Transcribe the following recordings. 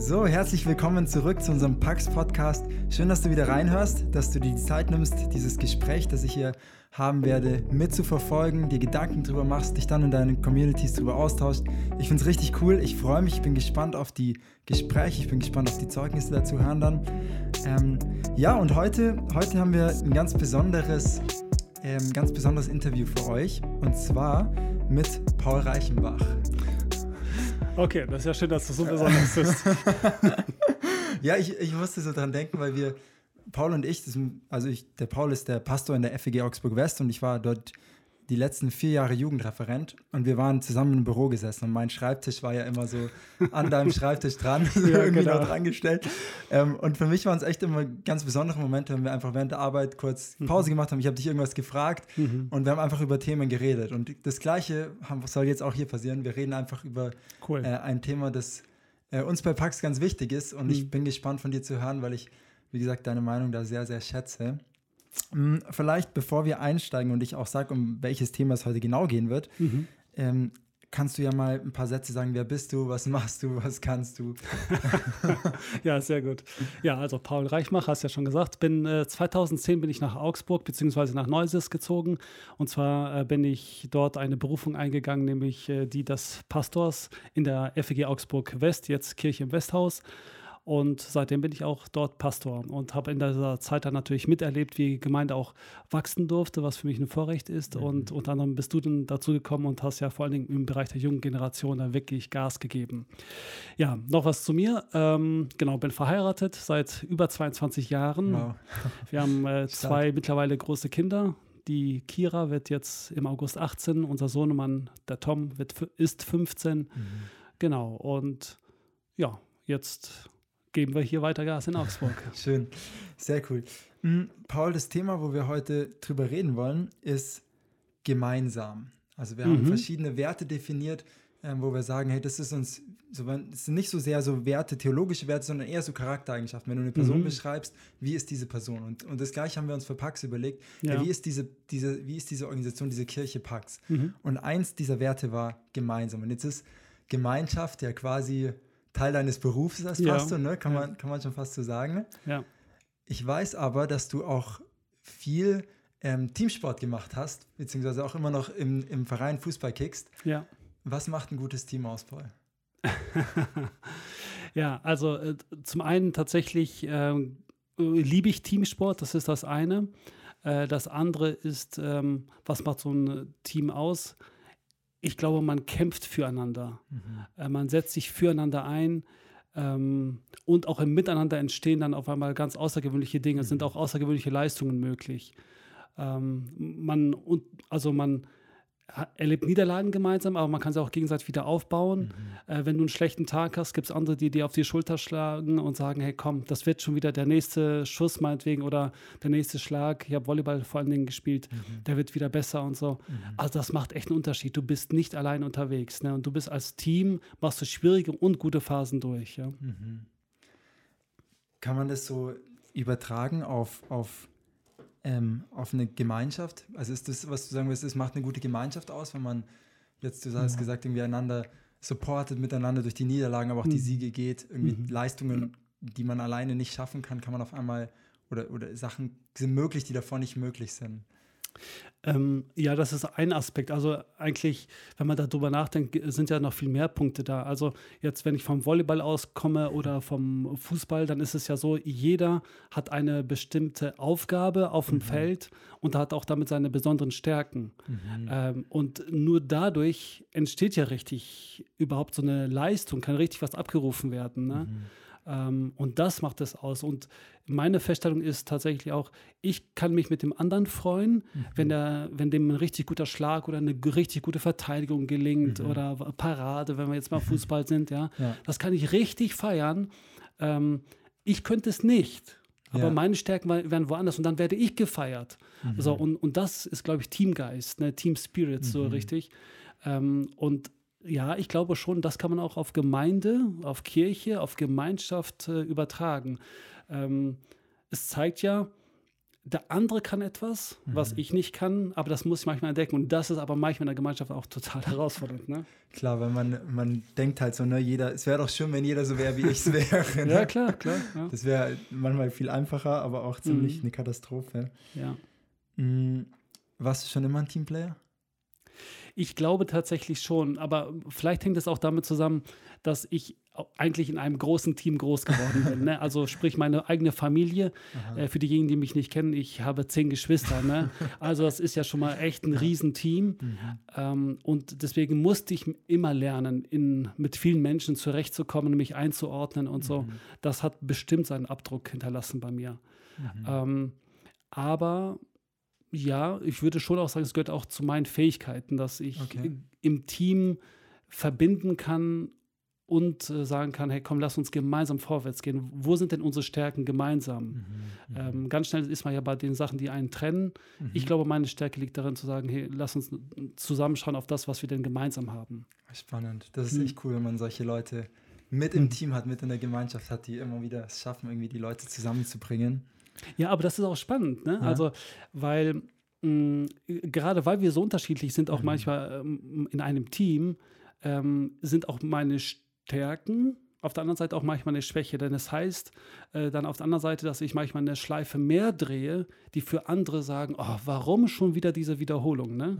So, herzlich willkommen zurück zu unserem Pax Podcast. Schön, dass du wieder reinhörst, dass du dir die Zeit nimmst, dieses Gespräch, das ich hier haben werde, mitzuverfolgen, dir Gedanken drüber machst, dich dann in deinen Communities drüber austauschst. Ich finde es richtig cool. Ich freue mich, ich bin gespannt auf die Gespräche, ich bin gespannt auf die Zeugnisse dazu hören dann. Ähm, ja, und heute, heute haben wir ein ganz besonderes, ähm, ganz besonderes Interview für euch und zwar mit Paul Reichenbach. Okay, das ist ja schön, dass du so besonders bist. ja, ich, ich musste so dran denken, weil wir, Paul und ich, das, also ich, der Paul ist der Pastor in der FEG Augsburg West und ich war dort die letzten vier Jahre Jugendreferent und wir waren zusammen im Büro gesessen und mein Schreibtisch war ja immer so an deinem Schreibtisch dran, so ja, irgendwie genau. dran gestellt. Ähm, und für mich waren es echt immer ganz besondere Momente, wenn wir einfach während der Arbeit kurz mhm. Pause mhm. gemacht haben. Ich habe dich irgendwas gefragt mhm. und wir haben einfach über Themen geredet. Und das Gleiche soll jetzt auch hier passieren. Wir reden einfach über cool. äh, ein Thema, das äh, uns bei Pax ganz wichtig ist. Und mhm. ich bin gespannt von dir zu hören, weil ich, wie gesagt, deine Meinung da sehr, sehr schätze. Hm, vielleicht bevor wir einsteigen und ich auch sage, um welches Thema es heute genau gehen wird, mhm. ähm, kannst du ja mal ein paar Sätze sagen, wer bist du, was machst du, was kannst du? ja, sehr gut. Ja, also Paul Reichmach, hast ja schon gesagt, bin äh, 2010 bin ich nach Augsburg bzw. nach Neuses gezogen und zwar äh, bin ich dort eine Berufung eingegangen, nämlich äh, die des Pastors in der FEG Augsburg West, jetzt Kirche im Westhaus. Und seitdem bin ich auch dort Pastor und habe in dieser Zeit dann natürlich miterlebt, wie Gemeinde auch wachsen durfte, was für mich ein Vorrecht ist. Mhm. Und unter anderem bist du dann dazu gekommen und hast ja vor allen Dingen im Bereich der jungen Generation da wirklich Gas gegeben. Ja, noch was zu mir. Ähm, genau, bin verheiratet seit über 22 Jahren. Wow. Wir haben äh, zwei mittlerweile große Kinder. Die Kira wird jetzt im August 18, unser Sohnemann, der Tom, wird, ist 15. Mhm. Genau, und ja, jetzt geben wir hier weiter Gas in Augsburg. Schön, sehr cool. Mhm, Paul, das Thema, wo wir heute drüber reden wollen, ist gemeinsam. Also wir mhm. haben verschiedene Werte definiert, äh, wo wir sagen, hey, das ist uns, so, das sind nicht so sehr so Werte, theologische Werte, sondern eher so Charaktereigenschaften. Wenn du eine Person mhm. beschreibst, wie ist diese Person? Und, und das gleiche haben wir uns für Pax überlegt. Ja. Hey, wie, ist diese, diese, wie ist diese Organisation, diese Kirche Pax? Mhm. Und eins dieser Werte war gemeinsam. Und jetzt ist Gemeinschaft ja quasi Teil deines Berufs als Pastor, ja. ne? kann, ja. man, kann man schon fast so sagen. Ja. Ich weiß aber, dass du auch viel ähm, Teamsport gemacht hast, beziehungsweise auch immer noch im, im Verein Fußball kickst. Ja. Was macht ein gutes Team aus, Paul? ja, also äh, zum einen tatsächlich äh, liebe ich Teamsport, das ist das eine. Äh, das andere ist, ähm, was macht so ein Team aus? Ich glaube, man kämpft füreinander. Mhm. Äh, man setzt sich füreinander ein. Ähm, und auch im Miteinander entstehen dann auf einmal ganz außergewöhnliche Dinge, mhm. sind auch außergewöhnliche Leistungen möglich. Ähm, man, und, also man erlebt Niederlagen gemeinsam, aber man kann sie auch gegenseitig wieder aufbauen. Mhm. Äh, wenn du einen schlechten Tag hast, gibt es andere, die dir auf die Schulter schlagen und sagen, hey komm, das wird schon wieder der nächste Schuss meinetwegen oder der nächste Schlag. Ich habe Volleyball vor allen Dingen gespielt, mhm. der wird wieder besser und so. Mhm. Also das macht echt einen Unterschied. Du bist nicht allein unterwegs ne? und du bist als Team, machst du schwierige und gute Phasen durch. Ja? Mhm. Kann man das so übertragen auf, auf ähm, auf eine Gemeinschaft? Also ist das, was du sagen willst, es macht eine gute Gemeinschaft aus, wenn man jetzt, du hast ja. gesagt, irgendwie einander supportet, miteinander durch die Niederlagen, aber auch mhm. die Siege geht, irgendwie mhm. Leistungen, die man alleine nicht schaffen kann, kann man auf einmal oder, oder Sachen sind möglich, die davor nicht möglich sind. Ähm, ja, das ist ein Aspekt. Also eigentlich, wenn man darüber nachdenkt, sind ja noch viel mehr Punkte da. Also jetzt, wenn ich vom Volleyball auskomme oder vom Fußball, dann ist es ja so, jeder hat eine bestimmte Aufgabe auf dem mhm. Feld und hat auch damit seine besonderen Stärken. Mhm. Ähm, und nur dadurch entsteht ja richtig überhaupt so eine Leistung, kann richtig was abgerufen werden. Ne? Mhm. Ähm, und das macht es aus. Und meine Feststellung ist tatsächlich auch, ich kann mich mit dem anderen freuen, mhm. wenn, der, wenn dem ein richtig guter Schlag oder eine richtig gute Verteidigung gelingt mhm. oder Parade, wenn wir jetzt mal Fußball sind, ja. ja. Das kann ich richtig feiern. Ähm, ich könnte es nicht. Aber ja. meine Stärken werden woanders und dann werde ich gefeiert. Mhm. So, und, und das ist, glaube ich, Teamgeist, ne? Team Spirit, so mhm. richtig. Ähm, und ja, ich glaube schon, das kann man auch auf Gemeinde, auf Kirche, auf Gemeinschaft äh, übertragen. Ähm, es zeigt ja, der andere kann etwas, mhm. was ich nicht kann, aber das muss ich manchmal entdecken. Und das ist aber manchmal in der Gemeinschaft auch total herausfordernd. Ne? Klar, weil man, man denkt halt so, ne, jeder, es wäre doch schön, wenn jeder so wäre, wie ich es wäre. Ne? ja, klar, klar. Ja. Das wäre manchmal viel einfacher, aber auch ziemlich mhm. eine Katastrophe. Ja. Mhm. Warst du schon immer ein Teamplayer? Ich glaube tatsächlich schon, aber vielleicht hängt es auch damit zusammen, dass ich eigentlich in einem großen Team groß geworden bin. Ne? Also sprich meine eigene Familie. Äh, für diejenigen, die mich nicht kennen, ich habe zehn Geschwister. Ne? Also das ist ja schon mal echt ein Riesenteam. Mhm. Ähm, und deswegen musste ich immer lernen, in, mit vielen Menschen zurechtzukommen, mich einzuordnen und so. Mhm. Das hat bestimmt seinen Abdruck hinterlassen bei mir. Mhm. Ähm, aber ja, ich würde schon auch sagen, es gehört auch zu meinen Fähigkeiten, dass ich okay. im Team verbinden kann und äh, sagen kann, hey, komm, lass uns gemeinsam vorwärts gehen. Wo sind denn unsere Stärken gemeinsam? Mhm, mhm. ähm, ganz schnell ist man ja bei den Sachen, die einen trennen. Mhm. Ich glaube, meine Stärke liegt darin zu sagen, hey, lass uns zusammenschauen auf das, was wir denn gemeinsam haben. Spannend. Das ist mhm. echt cool, wenn man solche Leute mit im mhm. Team hat, mit in der Gemeinschaft hat, die immer wieder es schaffen, irgendwie die Leute zusammenzubringen. Ja, aber das ist auch spannend, ne? Ja. Also, weil mh, gerade weil wir so unterschiedlich sind, auch mhm. manchmal ähm, in einem Team, ähm, sind auch meine Stärken auf der anderen Seite auch manchmal eine Schwäche, denn es heißt äh, dann auf der anderen Seite, dass ich manchmal eine Schleife mehr drehe, die für andere sagen, oh, warum schon wieder diese Wiederholung, ne?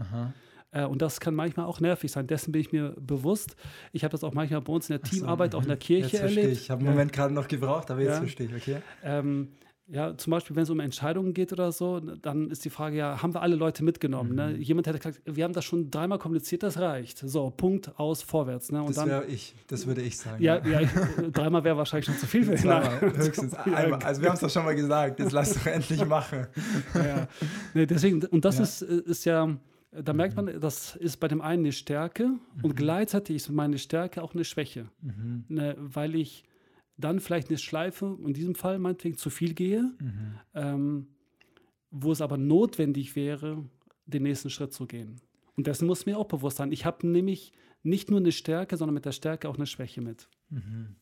Äh, und das kann manchmal auch nervig sein. Dessen bin ich mir bewusst. Ich habe das auch manchmal bei uns in der Teamarbeit, so, auch in der. Kirche jetzt erlebt. Ich habe einen Moment gerade noch gebraucht, aber jetzt ja. verstehe ich, okay. Ähm, ja, zum Beispiel, wenn es um Entscheidungen geht oder so, dann ist die Frage ja, haben wir alle Leute mitgenommen? Ne? Mhm. Ne? Jemand hätte gesagt, wir haben das schon dreimal kommuniziert, das reicht. So, Punkt, aus, vorwärts. Ne? Und das wäre ich, das würde ich sagen. Ja, ja. ja dreimal wäre wahrscheinlich schon zu viel für Dreimal, höchstens einmal. Also wir haben es doch schon mal gesagt, jetzt lass doch endlich machen. Ja, nee, deswegen, und das ja. ist, ist ja, da merkt man, das ist bei dem einen eine Stärke mhm. und gleichzeitig ist meine Stärke auch eine Schwäche. Mhm. Ne, weil ich dann vielleicht eine Schleife, in diesem Fall meinetwegen zu viel gehe, mhm. ähm, wo es aber notwendig wäre, den nächsten Schritt zu gehen. Und dessen muss mir auch bewusst sein. Ich habe nämlich nicht nur eine Stärke, sondern mit der Stärke auch eine Schwäche mit. Mhm.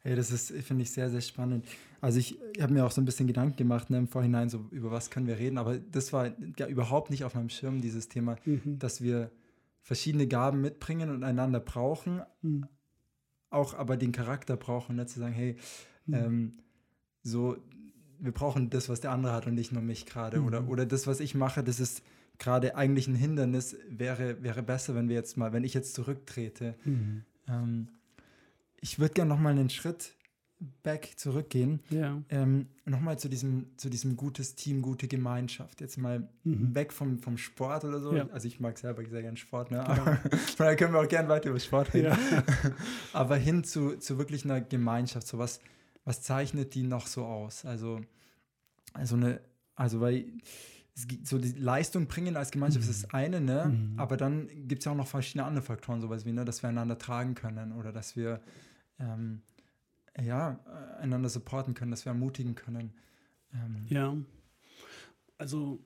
Hey, das ist, finde ich, sehr, sehr spannend. Also ich, ich habe mir auch so ein bisschen Gedanken gemacht ne, im Vorhinein, so über was können wir reden, aber das war ja überhaupt nicht auf meinem Schirm, dieses Thema, mhm. dass wir verschiedene Gaben mitbringen und einander brauchen, mhm auch aber den Charakter brauchen, ne? zu sagen, hey, mhm. ähm, so, wir brauchen das, was der andere hat und nicht nur mich gerade. Mhm. Oder, oder das, was ich mache, das ist gerade eigentlich ein Hindernis, wäre, wäre besser, wenn wir jetzt mal, wenn ich jetzt zurücktrete. Mhm. Ähm, ich würde gerne noch mal einen Schritt back zurückgehen. Ja. Ähm, Nochmal zu diesem, zu diesem gutes Team, gute Gemeinschaft. Jetzt mal mhm. weg vom, vom Sport oder so. Ja. Also ich mag selber sehr gerne Sport, ne? Aber da können wir auch gerne weiter über Sport reden. Ja. Aber hin zu, zu wirklich einer Gemeinschaft. So was, was zeichnet die noch so aus? Also, also eine, also weil so die Leistung bringen als Gemeinschaft mhm. ist das eine, ne? Mhm. Aber dann gibt es ja auch noch verschiedene andere Faktoren, sowas wie, ne, dass wir einander tragen können oder dass wir ähm, ja, äh, einander supporten können, dass wir ermutigen können. Ähm. Ja. Also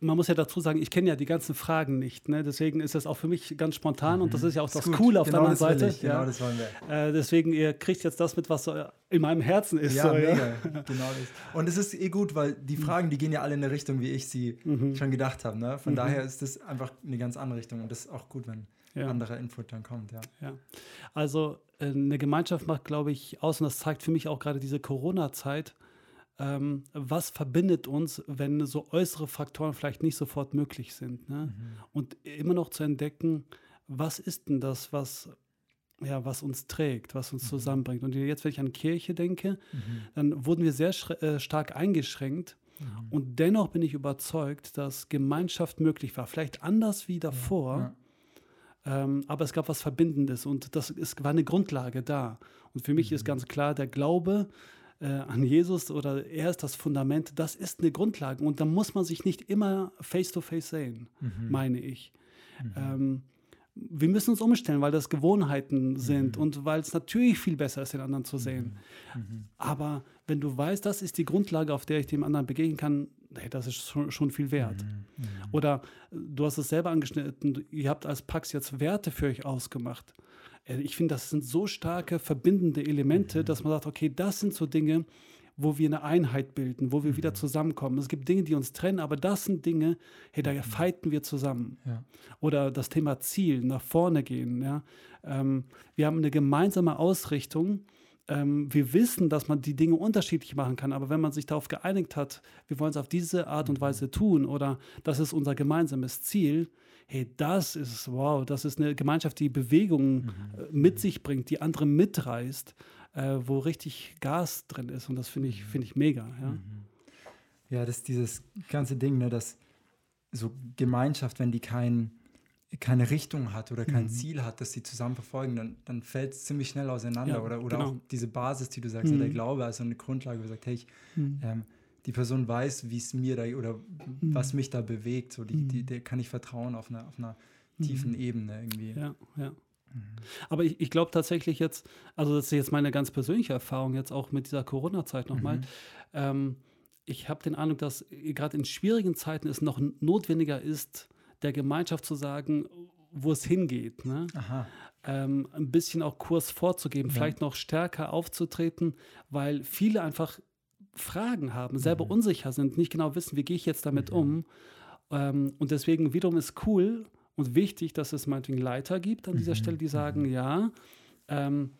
man muss ja dazu sagen, ich kenne ja die ganzen Fragen nicht. Ne? Deswegen ist das auch für mich ganz spontan mhm. und das ist ja auch das, das Coole auf genau der anderen Seite. Ich, genau, ja. das wollen wir. Äh, deswegen, ihr kriegt jetzt das mit, was so in meinem Herzen ist. Ja, so, mega. Ja. genau das. Und es ist eh gut, weil die mhm. Fragen, die gehen ja alle in eine Richtung, wie ich sie mhm. schon gedacht habe. Ne? Von mhm. daher ist das einfach eine ganz andere Richtung und das ist auch gut, wenn ja. anderer Input dann kommt. Ja. ja. Also äh, eine Gemeinschaft macht, glaube ich, aus, und das zeigt für mich auch gerade diese Corona-Zeit, ähm, was verbindet uns, wenn so äußere Faktoren vielleicht nicht sofort möglich sind. Ne? Mhm. Und immer noch zu entdecken, was ist denn das, was, ja, was uns trägt, was uns mhm. zusammenbringt. Und jetzt, wenn ich an Kirche denke, mhm. dann wurden wir sehr äh, stark eingeschränkt. Mhm. Und dennoch bin ich überzeugt, dass Gemeinschaft möglich war. Vielleicht anders wie davor. Ja. Ähm, aber es gab was Verbindendes und das ist, war eine Grundlage da. Und für mich mhm. ist ganz klar, der Glaube äh, an Jesus oder er ist das Fundament, das ist eine Grundlage. Und da muss man sich nicht immer face-to-face -face sehen, mhm. meine ich. Mhm. Ähm, wir müssen uns umstellen, weil das Gewohnheiten sind mhm. und weil es natürlich viel besser ist, den anderen zu sehen. Mhm. mhm. Aber wenn du weißt, das ist die Grundlage, auf der ich dem anderen begegnen kann, hey, das ist schon, schon viel wert. Mhm. mhm. Oder du hast es selber angeschnitten, ihr habt als Pax jetzt Werte für euch ausgemacht. Äh, ich finde, das sind so starke verbindende Elemente, mhm. dass man sagt, okay, das sind so Dinge, wo wir eine Einheit bilden, wo wir mhm. wieder zusammenkommen. Es gibt Dinge, die uns trennen, aber das sind Dinge, hey, da mhm. fighten wir zusammen. Ja. Oder das Thema Ziel, nach vorne gehen. Ja? Ähm, wir haben eine gemeinsame Ausrichtung. Ähm, wir wissen, dass man die Dinge unterschiedlich machen kann, aber wenn man sich darauf geeinigt hat, wir wollen es auf diese Art und mhm. Weise tun oder das ist unser gemeinsames Ziel, hey, das ist, wow, das ist eine Gemeinschaft, die Bewegung mhm. Äh, mit sich bringt, die andere mitreißt äh, wo richtig Gas drin ist. Und das finde ich, find ich mega. Ja, mhm. ja das dieses ganze Ding, ne, dass so Gemeinschaft, wenn die kein, keine Richtung hat oder kein mhm. Ziel hat, das sie zusammen verfolgen, dann, dann fällt es ziemlich schnell auseinander. Ja, oder oder genau. auch diese Basis, die du sagst, mhm. der Glaube, also eine Grundlage, wo du sagst, hey, ich, mhm. ähm, die Person weiß, wie es mir da oder mhm. was mich da bewegt. So, die, die, mhm. der kann ich vertrauen auf einer, auf einer tiefen Ebene irgendwie. Ja, ja. Aber ich, ich glaube tatsächlich jetzt, also das ist jetzt meine ganz persönliche Erfahrung jetzt auch mit dieser Corona-Zeit nochmal. Mhm. Ähm, ich habe den Eindruck, dass gerade in schwierigen Zeiten es noch notwendiger ist, der Gemeinschaft zu sagen, wo es hingeht. Ne? Ähm, ein bisschen auch Kurs vorzugeben, ja. vielleicht noch stärker aufzutreten, weil viele einfach Fragen haben, selber mhm. unsicher sind, nicht genau wissen, wie gehe ich jetzt damit mhm. um. Ähm, und deswegen wiederum ist cool, und wichtig, dass es meinetwegen Leiter gibt an dieser mhm. Stelle, die sagen, mhm. ja, ähm,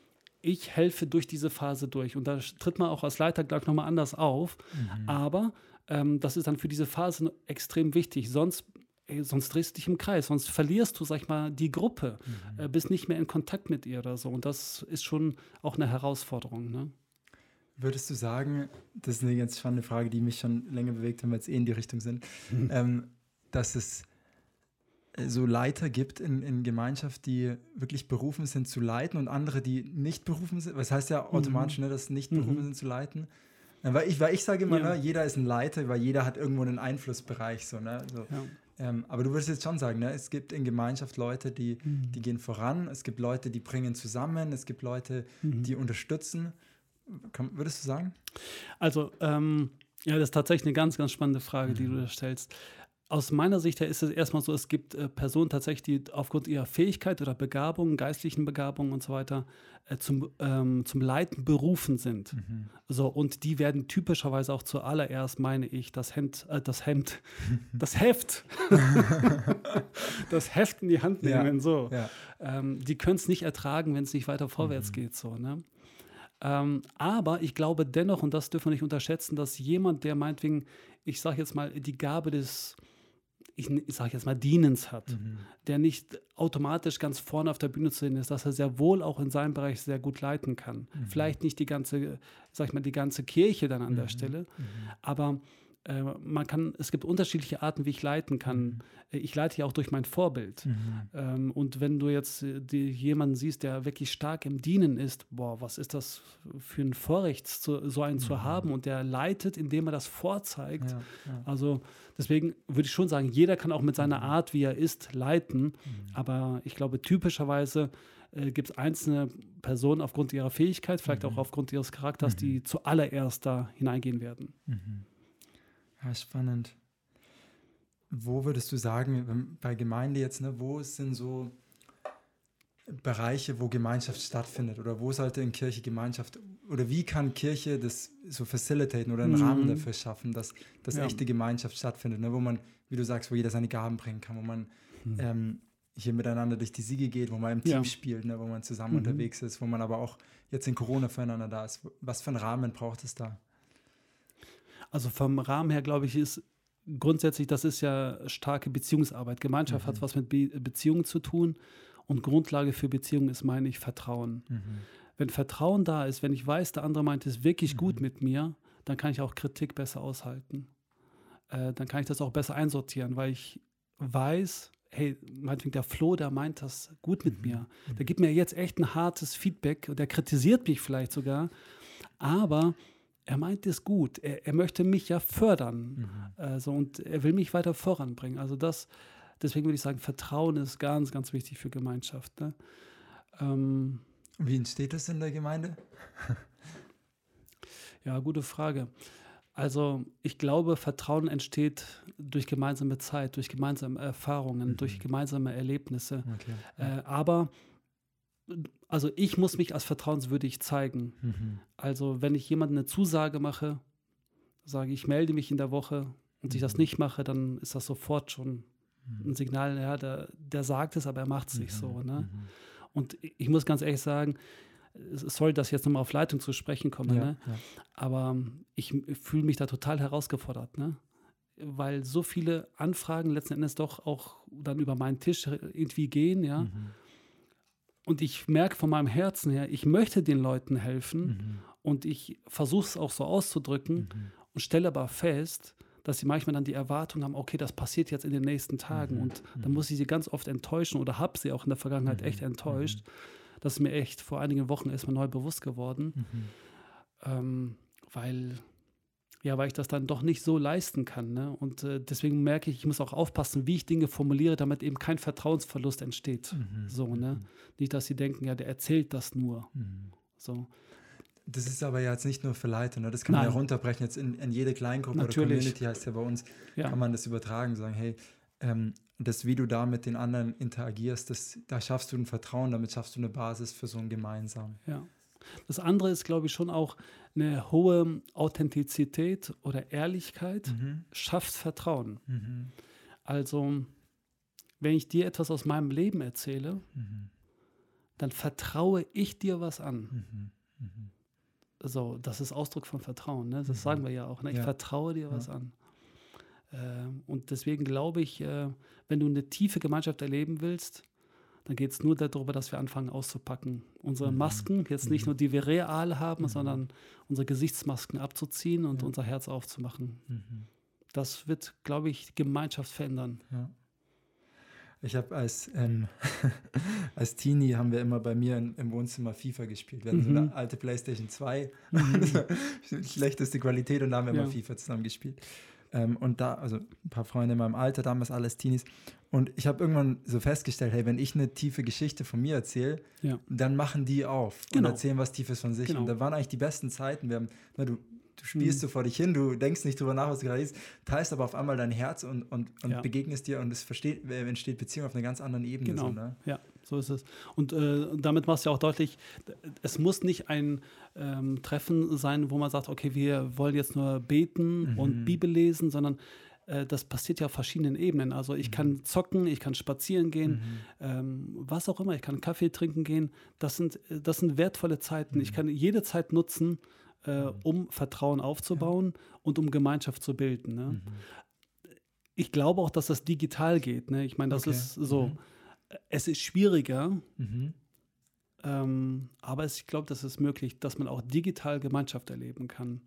ich helfe durch diese Phase durch. Und da tritt man auch als Leiter gleich nochmal anders auf. Mhm. Aber ähm, das ist dann für diese Phase extrem wichtig. Sonst ey, sonst drehst du dich im Kreis, sonst verlierst du, sag ich mal, die Gruppe, mhm. äh, bist nicht mehr in Kontakt mit ihr oder so. Und das ist schon auch eine Herausforderung. Ne? Würdest du sagen, das ist eine ganz spannende Frage, die mich schon länger bewegt, wenn wir jetzt eh in die Richtung sind, mhm. ähm, dass es so Leiter gibt in, in Gemeinschaft, die wirklich berufen sind zu leiten und andere, die nicht berufen sind. Was heißt ja automatisch, mhm. ne, dass nicht berufen mhm. sind zu leiten. Weil ich, weil ich sage immer, ja. ne, jeder ist ein Leiter, weil jeder hat irgendwo einen Einflussbereich. So, ne? so. Ja. Ähm, aber du würdest jetzt schon sagen, ne, es gibt in Gemeinschaft Leute, die, mhm. die gehen voran, es gibt Leute, die bringen zusammen, es gibt Leute, mhm. die unterstützen. Komm, würdest du sagen? Also, ähm, ja, das ist tatsächlich eine ganz, ganz spannende Frage, die du mhm. da stellst aus meiner Sicht her ist es erstmal so, es gibt äh, Personen tatsächlich, die aufgrund ihrer Fähigkeit oder Begabung, geistlichen Begabungen und so weiter, äh, zum, ähm, zum Leiten berufen sind. Mhm. So, und die werden typischerweise auch zuallererst, meine ich, das Hemd, äh, das Hemd, das Heft, das Heft in die Hand nehmen. Ja. So. Ja. Ähm, die können es nicht ertragen, wenn es nicht weiter vorwärts mhm. geht. So, ne? Ähm, aber ich glaube dennoch, und das dürfen wir nicht unterschätzen, dass jemand, der meinetwegen, ich sage jetzt mal, die Gabe des ich, ich sage jetzt mal, Dienens hat, mhm. der nicht automatisch ganz vorne auf der Bühne zu sehen ist, dass er sehr wohl auch in seinem Bereich sehr gut leiten kann. Mhm. Vielleicht nicht die ganze, sag ich mal, die ganze Kirche dann an mhm. der Stelle, mhm. aber äh, man kann, es gibt unterschiedliche Arten, wie ich leiten kann. Mhm. Ich leite ja auch durch mein Vorbild. Mhm. Ähm, und wenn du jetzt äh, die, jemanden siehst, der wirklich stark im Dienen ist, boah, was ist das für ein Vorrecht, zu, so einen mhm. zu haben und der leitet, indem er das vorzeigt. Ja, ja. Also deswegen würde ich schon sagen, jeder kann auch mit seiner mhm. Art, wie er ist, leiten. Mhm. Aber ich glaube, typischerweise äh, gibt es einzelne Personen aufgrund ihrer Fähigkeit, vielleicht auch aufgrund ihres Charakters, die zuallererst da hineingehen werden. Ja, spannend. Wo würdest du sagen, bei Gemeinde jetzt, ne, wo sind so Bereiche, wo Gemeinschaft stattfindet oder wo sollte in Kirche Gemeinschaft oder wie kann Kirche das so facilitaten oder einen mhm. Rahmen dafür schaffen, dass, dass ja. echte Gemeinschaft stattfindet, ne, wo man, wie du sagst, wo jeder seine Gaben bringen kann, wo man mhm. ähm, hier miteinander durch die Siege geht, wo man im Team ja. spielt, ne, wo man zusammen mhm. unterwegs ist, wo man aber auch jetzt in Corona füreinander da ist. Was für einen Rahmen braucht es da? Also vom Rahmen her, glaube ich, ist grundsätzlich, das ist ja starke Beziehungsarbeit. Gemeinschaft mhm. hat was mit Be Beziehungen zu tun und Grundlage für Beziehungen ist, meine ich, Vertrauen. Mhm. Wenn Vertrauen da ist, wenn ich weiß, der andere meint es wirklich mhm. gut mit mir, dann kann ich auch Kritik besser aushalten. Äh, dann kann ich das auch besser einsortieren, weil ich weiß, hey, meinetwegen der Flo, der meint das gut mit mhm. mir. Der gibt mir jetzt echt ein hartes Feedback und der kritisiert mich vielleicht sogar. Aber er meint es gut. Er, er möchte mich ja fördern. Mhm. Also, und er will mich weiter voranbringen. Also das, deswegen würde ich sagen, Vertrauen ist ganz, ganz wichtig für Gemeinschaft. Ne? Ähm, Wie entsteht das in der Gemeinde? ja, gute Frage. Also ich glaube, Vertrauen entsteht durch gemeinsame Zeit, durch gemeinsame Erfahrungen, mhm. durch gemeinsame Erlebnisse. Okay. Äh, aber also ich muss mich als vertrauenswürdig zeigen. Mhm. Also wenn ich jemandem eine Zusage mache, sage ich, melde mich in der Woche und ich das Mhm. nicht mache, dann ist das sofort schon ein Signal, ja, der, der sagt es, aber er macht es nicht Mhm. so. Ne? Und ich muss ganz ehrlich sagen, es- sorry, dass ich jetzt nochmal auf Leitung zu sprechen komme, Ja, ne? ja. aber ich fühle mich da total herausgefordert, ne? weil so viele Anfragen letzten Endes doch auch dann über meinen Tisch irgendwie gehen, ja. Mhm. Und ich merke von meinem Herzen her, ich möchte den Leuten helfen Mhm. und ich versuche es auch so auszudrücken und stelle aber fest, dass sie manchmal dann die Erwartung haben, okay, das passiert jetzt in den nächsten Tagen Mhm. und dann muss ich sie ganz oft enttäuschen oder habe sie auch in der Vergangenheit echt enttäuscht. Das ist mir echt vor einigen Wochen erstmal neu bewusst geworden, Mhm. ähm, weil, ja, weil ich das dann doch nicht so leisten kann. Ne? Und äh, deswegen merke ich, ich muss auch aufpassen, wie ich Dinge formuliere, damit eben kein Vertrauensverlust entsteht. Mhm. So, ne? Nicht, dass sie denken, ja, der erzählt das nur. Mhm. So. Das ist aber ja jetzt nicht nur für Leute, ne? das kann man ja Nein. runterbrechen. Jetzt in, in jede Kleingruppe Natürlich. oder Community heißt ja bei uns, Ja. kann man das übertragen, sagen, hey, ähm, das, wie du da mit den anderen interagierst, das, da schaffst du ein Vertrauen, damit schaffst du eine Basis für so ein gemeinsam. Ja. Das andere ist, glaube ich, schon auch eine hohe Authentizität oder Ehrlichkeit Mhm. schafft Vertrauen. Mhm. Also, wenn ich dir etwas aus meinem Leben erzähle, Mhm. dann vertraue ich dir was an. Mhm. Mhm. So, das ist Ausdruck von Vertrauen. Ne? Das Mhm. sagen wir ja auch. Ne? Ich Ja. vertraue dir Ja. was an. Ähm, und deswegen glaube ich, äh, wenn du eine tiefe Gemeinschaft erleben willst, dann geht es nur darüber, dass wir anfangen auszupacken. Unsere Mhm. Masken, jetzt nicht Mhm. nur die wir real haben, Mhm. sondern unsere Gesichtsmasken abzuziehen und Ja. unser Herz aufzumachen. Mhm. Das wird, glaube ich, die Gemeinschaft verändern. Ja. Ich habe als, ähm, als Teenie haben wir immer bei mir in, im Wohnzimmer FIFA gespielt. Wir hatten so Mhm. eine alte Playstation 2, das war schlechteste Qualität und da haben wir Ja. immer FIFA zusammen gespielt. Ähm, und da, also ein paar Freunde in meinem Alter, damals alles Teenies. Und ich habe irgendwann so festgestellt, hey, wenn ich eine tiefe Geschichte von mir erzähle, Ja. dann machen die auf Genau. und erzählen was Tiefes von sich. Genau. Und da waren eigentlich die besten Zeiten. Wir haben, na, du, du spielst Mhm. so vor dich hin, du denkst nicht drüber nach, was du gerade liest, teilst aber auf einmal dein Herz und, und, und Ja. begegnest dir und es versteht, äh, entsteht Beziehung auf einer ganz anderen Ebene. Genau. So, ne? Ja, so ist es. Und äh, damit machst du ja auch deutlich, es muss nicht ein ähm, Treffen sein, wo man sagt, okay, wir wollen jetzt nur beten Mhm. und Bibel lesen, sondern äh, das passiert ja auf verschiedenen Ebenen. Also ich kann zocken, ich kann spazieren gehen, Mhm. ähm, was auch immer, ich kann Kaffee trinken gehen. Das sind, äh, das sind wertvolle Zeiten. Ich kann jede Zeit nutzen, äh, um Vertrauen aufzubauen und um Gemeinschaft zu bilden. Ne? Mhm. Ich glaube auch, dass das digital geht. Ne? Ich meine, das Okay. ist so. Mhm. Es ist schwieriger, Mhm. ähm, aber es, ich glaube, das ist möglich, dass man auch digital Gemeinschaft erleben kann.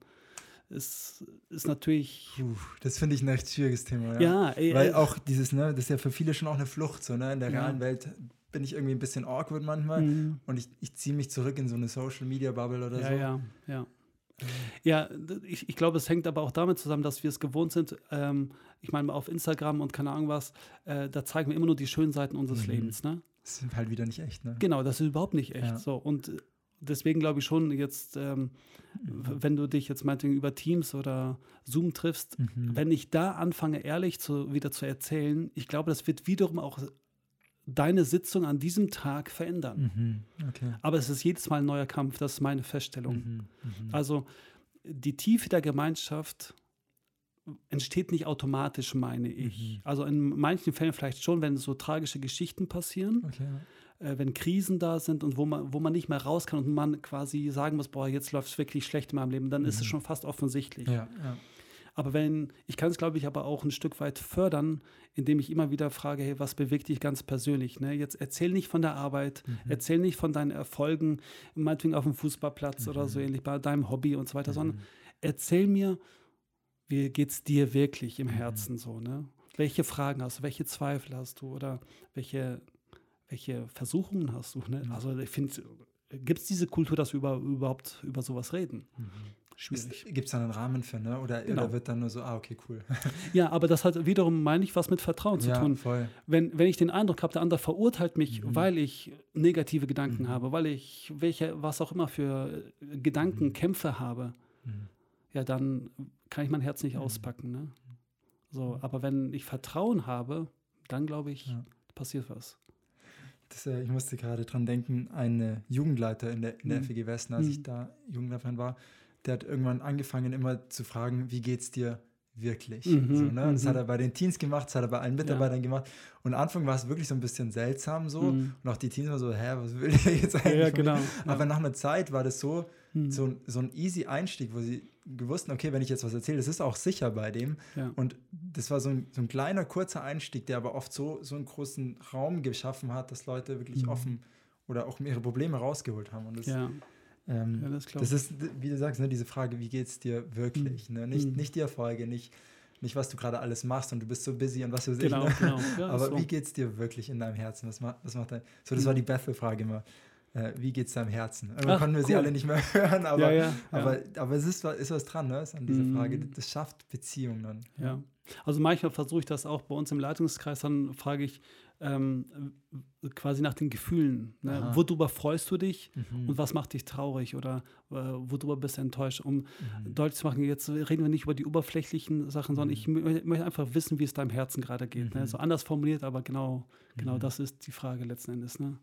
Es ist natürlich. Puh, das finde ich ein recht schwieriges Thema. Ja, Ja, ey, Weil ey, auch dieses, ne, das ist ja für viele schon auch eine Flucht. So, ne? In der Ja. realen Welt bin ich irgendwie ein bisschen awkward manchmal Mhm. und ich, ich ziehe mich zurück in so eine Social Media Bubble oder Ja, so. ja, ja. Ja, ich, ich glaube, es hängt aber auch damit zusammen, dass wir es gewohnt sind. Ähm, ich meine, auf Instagram und keine Ahnung was, äh, da zeigen wir immer nur die schönen Seiten unseres Mhm. Lebens. Ne? Das sind halt wieder nicht echt, ne? Genau, das ist überhaupt nicht echt. Ja. So, und deswegen glaube ich schon, jetzt, ähm, w- wenn du dich jetzt meinetwegen über Teams oder Zoom triffst, Mhm. wenn ich da anfange, ehrlich zu, wieder zu erzählen, ich glaube, das wird wiederum auch deine Sitzung an diesem Tag verändern. Mhm. Okay. Aber es ist jedes Mal ein neuer Kampf, das ist meine Feststellung. Mhm. Mhm. Also die Tiefe der Gemeinschaft entsteht nicht automatisch, meine ich. Mhm. Also in manchen Fällen vielleicht schon, wenn so tragische Geschichten passieren, Okay. Äh, wenn Krisen da sind und wo man, wo man nicht mehr raus kann und man quasi sagen muss, boah, jetzt läuft es wirklich schlecht in meinem Leben, dann ist es Mhm. schon fast offensichtlich. Ja, ja. Aber wenn, ich kann es, glaube ich, aber auch ein Stück weit fördern, indem ich immer wieder frage, hey, was bewegt dich ganz persönlich? Ne? Jetzt erzähl nicht von der Arbeit, Mhm. erzähl nicht von deinen Erfolgen, meinetwegen auf dem Fußballplatz oder so ähnlich, bei deinem Hobby und so weiter, sondern Mhm. erzähl mir, wie geht's dir wirklich im Herzen so, ne? Welche Fragen hast du, welche Zweifel hast du oder welche, welche Versuchungen hast du, ne? Mhm. Also ich finde, gibt es diese Kultur, dass wir über, überhaupt über sowas reden? Schwierig. Gibt es da einen Rahmen für, ne? Oder, Genau. oder wird dann nur so, ah, okay, cool. Ja, aber das hat wiederum, meine ich, was mit Vertrauen zu ja, tun. voll. Wenn, wenn ich den Eindruck habe, der andere verurteilt mich, Mhm. weil ich negative Gedanken Mhm. habe, weil ich welche, was auch immer für Gedankenkämpfe habe, Mhm. ja, dann kann ich mein Herz nicht Mhm. auspacken. Ne? So, aber wenn ich Vertrauen habe, dann glaube ich, Ja. passiert was. Das, äh, ich musste gerade dran denken, ein Jugendleiter in der, in der mhm. FEG Westen, als mhm. ich da Jugendleiterin war, der hat irgendwann angefangen, immer zu fragen, wie geht's dir wirklich? Mhm, so, ne? Das hat mhm. er bei den Teens gemacht, das hat er bei allen Mitarbeitern ja. gemacht. Und am Anfang war es wirklich so ein bisschen seltsam so. Mhm. Und auch die Teens waren so, hä, was will der jetzt eigentlich? Ja, genau. Aber nach einer Zeit war das so, mhm. so, so ein easy Einstieg, wo sie gewussten, okay, wenn ich jetzt was erzähle, das ist auch sicher bei dem. Ja. Und das war so ein, so ein kleiner, kurzer Einstieg, der aber oft so, so einen großen Raum geschaffen hat, dass Leute wirklich mhm. offen oder auch ihre Probleme rausgeholt haben. Und das, ja. Ähm, ja, das, das, ist, wie du sagst, ne, diese Frage, wie geht es dir wirklich? Mhm. Ne? Nicht, mhm. nicht die Erfolge, nicht, nicht was du gerade alles machst und du bist so busy und was du genau, ne? genau. Ja, Aber so. wie geht es dir wirklich in deinem Herzen? Was macht, was macht dein, so, das mhm. war die Bethel-Frage immer äh, wie geht es deinem Herzen? Irgendwann konnten wir cool. sie alle nicht mehr hören, aber, ja, ja, aber, ja. aber es ist, ist was dran, ne? ist an dieser mhm. Frage. Das schafft Beziehungen dann. Ja. Also manchmal versuche ich das auch bei uns im Leitungskreis, dann frage ich ähm, quasi nach den Gefühlen. Ne? Worüber freust du dich mhm. und was macht dich traurig oder äh, worüber bist du enttäuscht? Um mhm. deutlich zu machen, jetzt reden wir nicht über die oberflächlichen Sachen, sondern ich mhm. möchte einfach wissen, wie es deinem Herzen gerade geht. Ne? Mhm. So anders formuliert, aber genau, genau mhm. das ist die Frage letzten Endes. Ne?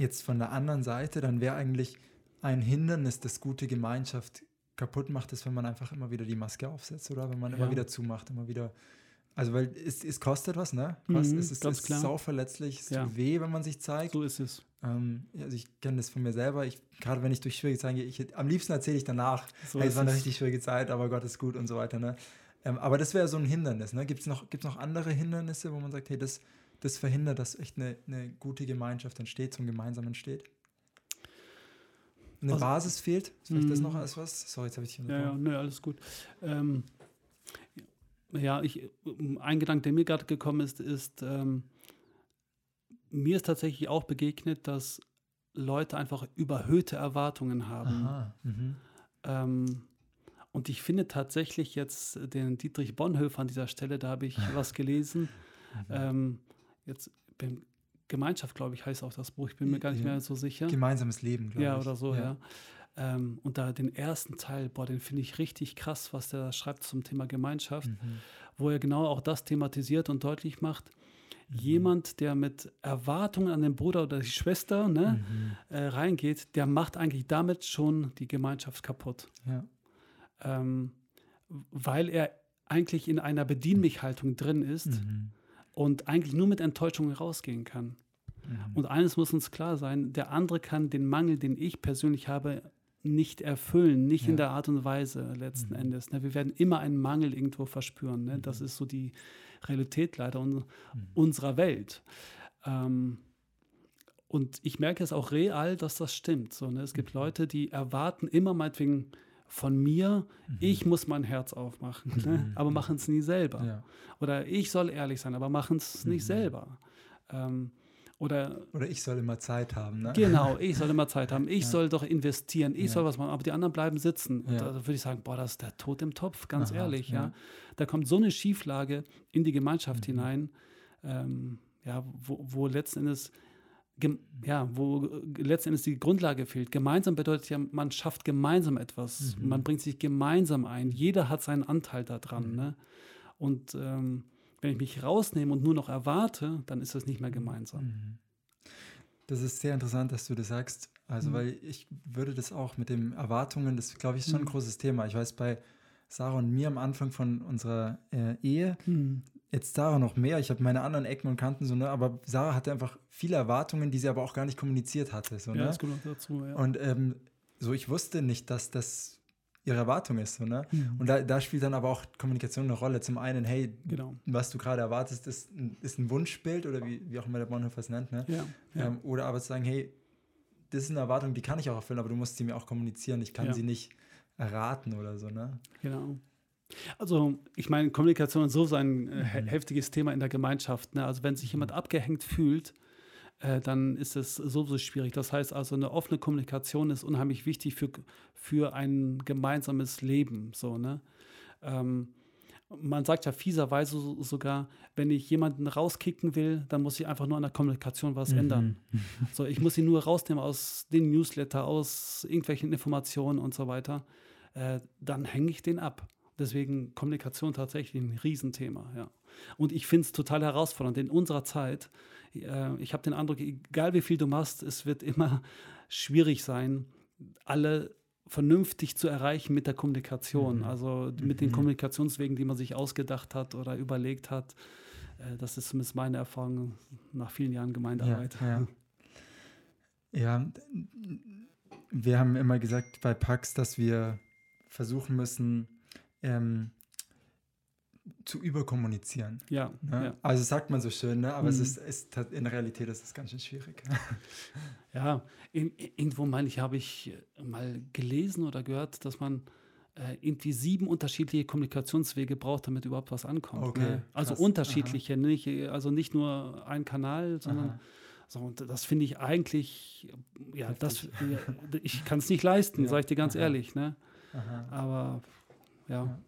Jetzt von der anderen Seite, dann wäre eigentlich ein Hindernis, das gute Gemeinschaft kaputt macht, ist, wenn man einfach immer wieder die Maske aufsetzt, oder? Wenn man ja. immer wieder zumacht, immer wieder. Also, weil es, es kostet was, ne? Kost, mhm, es ist, ganz ist klar. sauverletzlich, es ja. tut weh, wenn man sich zeigt. So ist es. Ähm, also, ich kenne das von mir selber. Ich, gerade wenn ich durch schwierige Zeiten gehe, ich, am liebsten erzähle ich danach, so hey, es war eine richtig schwierige Zeit, aber Gott ist gut und so weiter, ne? Ähm, aber das wäre so ein Hindernis, ne? Gibt es noch, gibt's noch andere Hindernisse, wo man sagt, hey, das das verhindert, dass echt eine, eine gute Gemeinschaft entsteht, zum Gemeinsamen entsteht? Eine also, Basis fehlt? Ist vielleicht das noch als was? Sorry, jetzt habe ich dich Ja, ja, nö, alles gut. Ähm, ja, ich, ein Gedanke, der mir gerade gekommen ist, ist, ähm, mir ist tatsächlich auch begegnet, dass Leute einfach überhöhte Erwartungen haben. Aha, mhm. ähm, und ich finde tatsächlich jetzt den Dietrich Bonhoeffer an dieser Stelle, da habe ich was gelesen. Mhm. Ähm, jetzt Gemeinschaft, glaube ich, heißt auch das Buch. Ich bin mir gar nicht mehr so sicher. Gemeinsames Leben, glaube ja, ich. Ja, oder so, ja. ja. Ähm, und da den ersten Teil, boah, den finde ich richtig krass, was der da schreibt zum Thema Gemeinschaft, mhm. wo er genau auch das thematisiert und deutlich macht. Mhm. Jemand, der mit Erwartungen an den Bruder oder die Schwester ne, mhm. äh, reingeht, der macht eigentlich damit schon die Gemeinschaft kaputt. Ja. Ähm, weil er eigentlich in einer Bedienmich-Haltung drin ist mhm und eigentlich nur mit Enttäuschungen rausgehen kann. Mhm. Und eines muss uns klar sein, der andere kann den Mangel, den ich persönlich habe, nicht erfüllen, nicht ja. in der Art und Weise letzten mhm. Endes. Ne? Wir werden immer einen Mangel irgendwo verspüren. Ne? Das mhm. ist so die Realität leider un mhm. unserer Welt. Ähm, und ich merke es auch real, dass das stimmt. So, ne? Es gibt mhm. Leute, die erwarten immer meinetwegen von mir, mhm. ich muss mein Herz aufmachen, ne? mhm. aber machen es nie selber. Ja. Oder ich soll ehrlich sein, aber machen es mhm. nicht selber. Ähm, oder, oder ich soll immer Zeit haben. Ne? Genau, ich soll immer Zeit haben. Ich ja. soll doch investieren. Ich ja. soll was machen. Aber die anderen bleiben sitzen. Ja. Da würde ich sagen, boah, das ist der Tod im Topf, ganz Aha, ehrlich. Ja. Da kommt so eine Schieflage in die Gemeinschaft mhm. hinein, ähm, ja, wo, wo letzten Endes ja, wo letztendlich die Grundlage fehlt. Gemeinsam bedeutet ja, man schafft gemeinsam etwas. Mhm. Man bringt sich gemeinsam ein. Jeder hat seinen Anteil daran. Mhm. Ne? Und ähm, wenn ich mich rausnehme und nur noch erwarte, dann ist das nicht mehr gemeinsam. Mhm. Das ist sehr interessant, dass du das sagst. Also, mhm. weil ich würde das auch mit den Erwartungen, das glaube ich ist schon ein mhm. großes Thema. Ich weiß, bei Sarah und mir am Anfang von unserer äh, Ehe, mhm jetzt Sarah noch mehr. Ich habe meine anderen Ecken und Kanten so, ne? Aber Sarah hatte einfach viele Erwartungen, die sie aber auch gar nicht kommuniziert hatte. So, ne? Ja, das kommt auch dazu, ja. Und ähm, so, ich wusste nicht, dass das ihre Erwartung ist. So, ne? Mhm. Und da, da, spielt dann aber auch Kommunikation eine Rolle. Zum einen, hey, genau. was du gerade erwartest, ist ein, ist ein Wunschbild oder wie, wie auch immer der Bonhoeffer es nennt. Ne? Ja, ja. Ähm, oder aber zu sagen, hey, das ist eine Erwartung, die kann ich auch erfüllen, aber du musst sie mir auch kommunizieren. Ich kann ja. sie nicht erraten oder so. Ne? Genau. Also, ich meine, Kommunikation ist so ein äh, mhm. heftiges Thema in der Gemeinschaft. Ne? Also, wenn sich jemand abgehängt fühlt, äh, dann ist es so, so schwierig. Das heißt also, eine offene Kommunikation ist unheimlich wichtig für, für ein gemeinsames Leben. So, ne? Ähm, man sagt ja fieserweise sogar, wenn ich jemanden rauskicken will, dann muss ich einfach nur an der Kommunikation was mhm. ändern. So, ich muss ihn nur rausnehmen aus den Newsletter, aus irgendwelchen Informationen und so weiter. Äh, dann hänge ich den ab. Deswegen Kommunikation tatsächlich ein Riesenthema, ja. Und ich finde es total herausfordernd. In unserer Zeit, äh, ich habe den Eindruck, egal wie viel du machst, es wird immer schwierig sein, alle vernünftig zu erreichen mit der Kommunikation, mhm. also mit den mhm. Kommunikationswegen, die man sich ausgedacht hat oder überlegt hat. Äh, das ist zumindest meine Erfahrung nach vielen Jahren Gemeindearbeit. Ja, ja. ja, wir haben immer gesagt bei Pax, dass wir versuchen müssen, ähm, zu überkommunizieren. Ja, ne? ja, Also sagt man so schön, ne? aber mhm. es ist, ist, in der Realität ist es ganz schön schwierig. ja, in, irgendwo meine ich, habe ich mal gelesen oder gehört, dass man äh, irgendwie sieben unterschiedliche Kommunikationswege braucht, damit überhaupt was ankommt. Okay, ne? Also krass. unterschiedliche, nicht, also nicht nur ein Kanal, sondern Aha. So, und das finde ich eigentlich, ja, das, ich kann es nicht leisten, ja. sage ich dir ganz Aha. ehrlich. Ne? Aber ja. ja.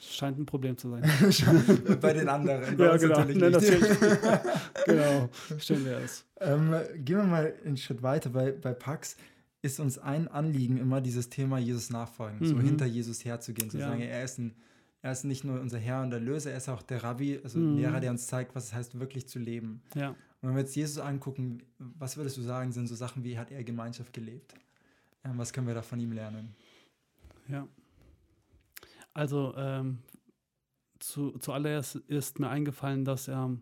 Scheint ein Problem zu sein. Bei den anderen. ja, genau. Natürlich Nein, genau. Schön wäre es. Ähm, gehen wir mal einen Schritt weiter. Bei, bei Pax ist uns ein Anliegen immer dieses Thema Jesus nachfolgen, mhm. so hinter Jesus herzugehen, zu ja. sagen, er ist, ein, er ist nicht nur unser Herr und Erlöser, er ist auch der Rabbi, also mhm. Lehrer, der uns zeigt, was es heißt, wirklich zu leben. Ja. Und wenn wir jetzt Jesus angucken, was würdest du sagen, sind so Sachen wie, hat er Gemeinschaft gelebt? Ähm, was können wir da von ihm lernen? Ja. Also ähm, zu, zuallererst ist mir eingefallen, dass er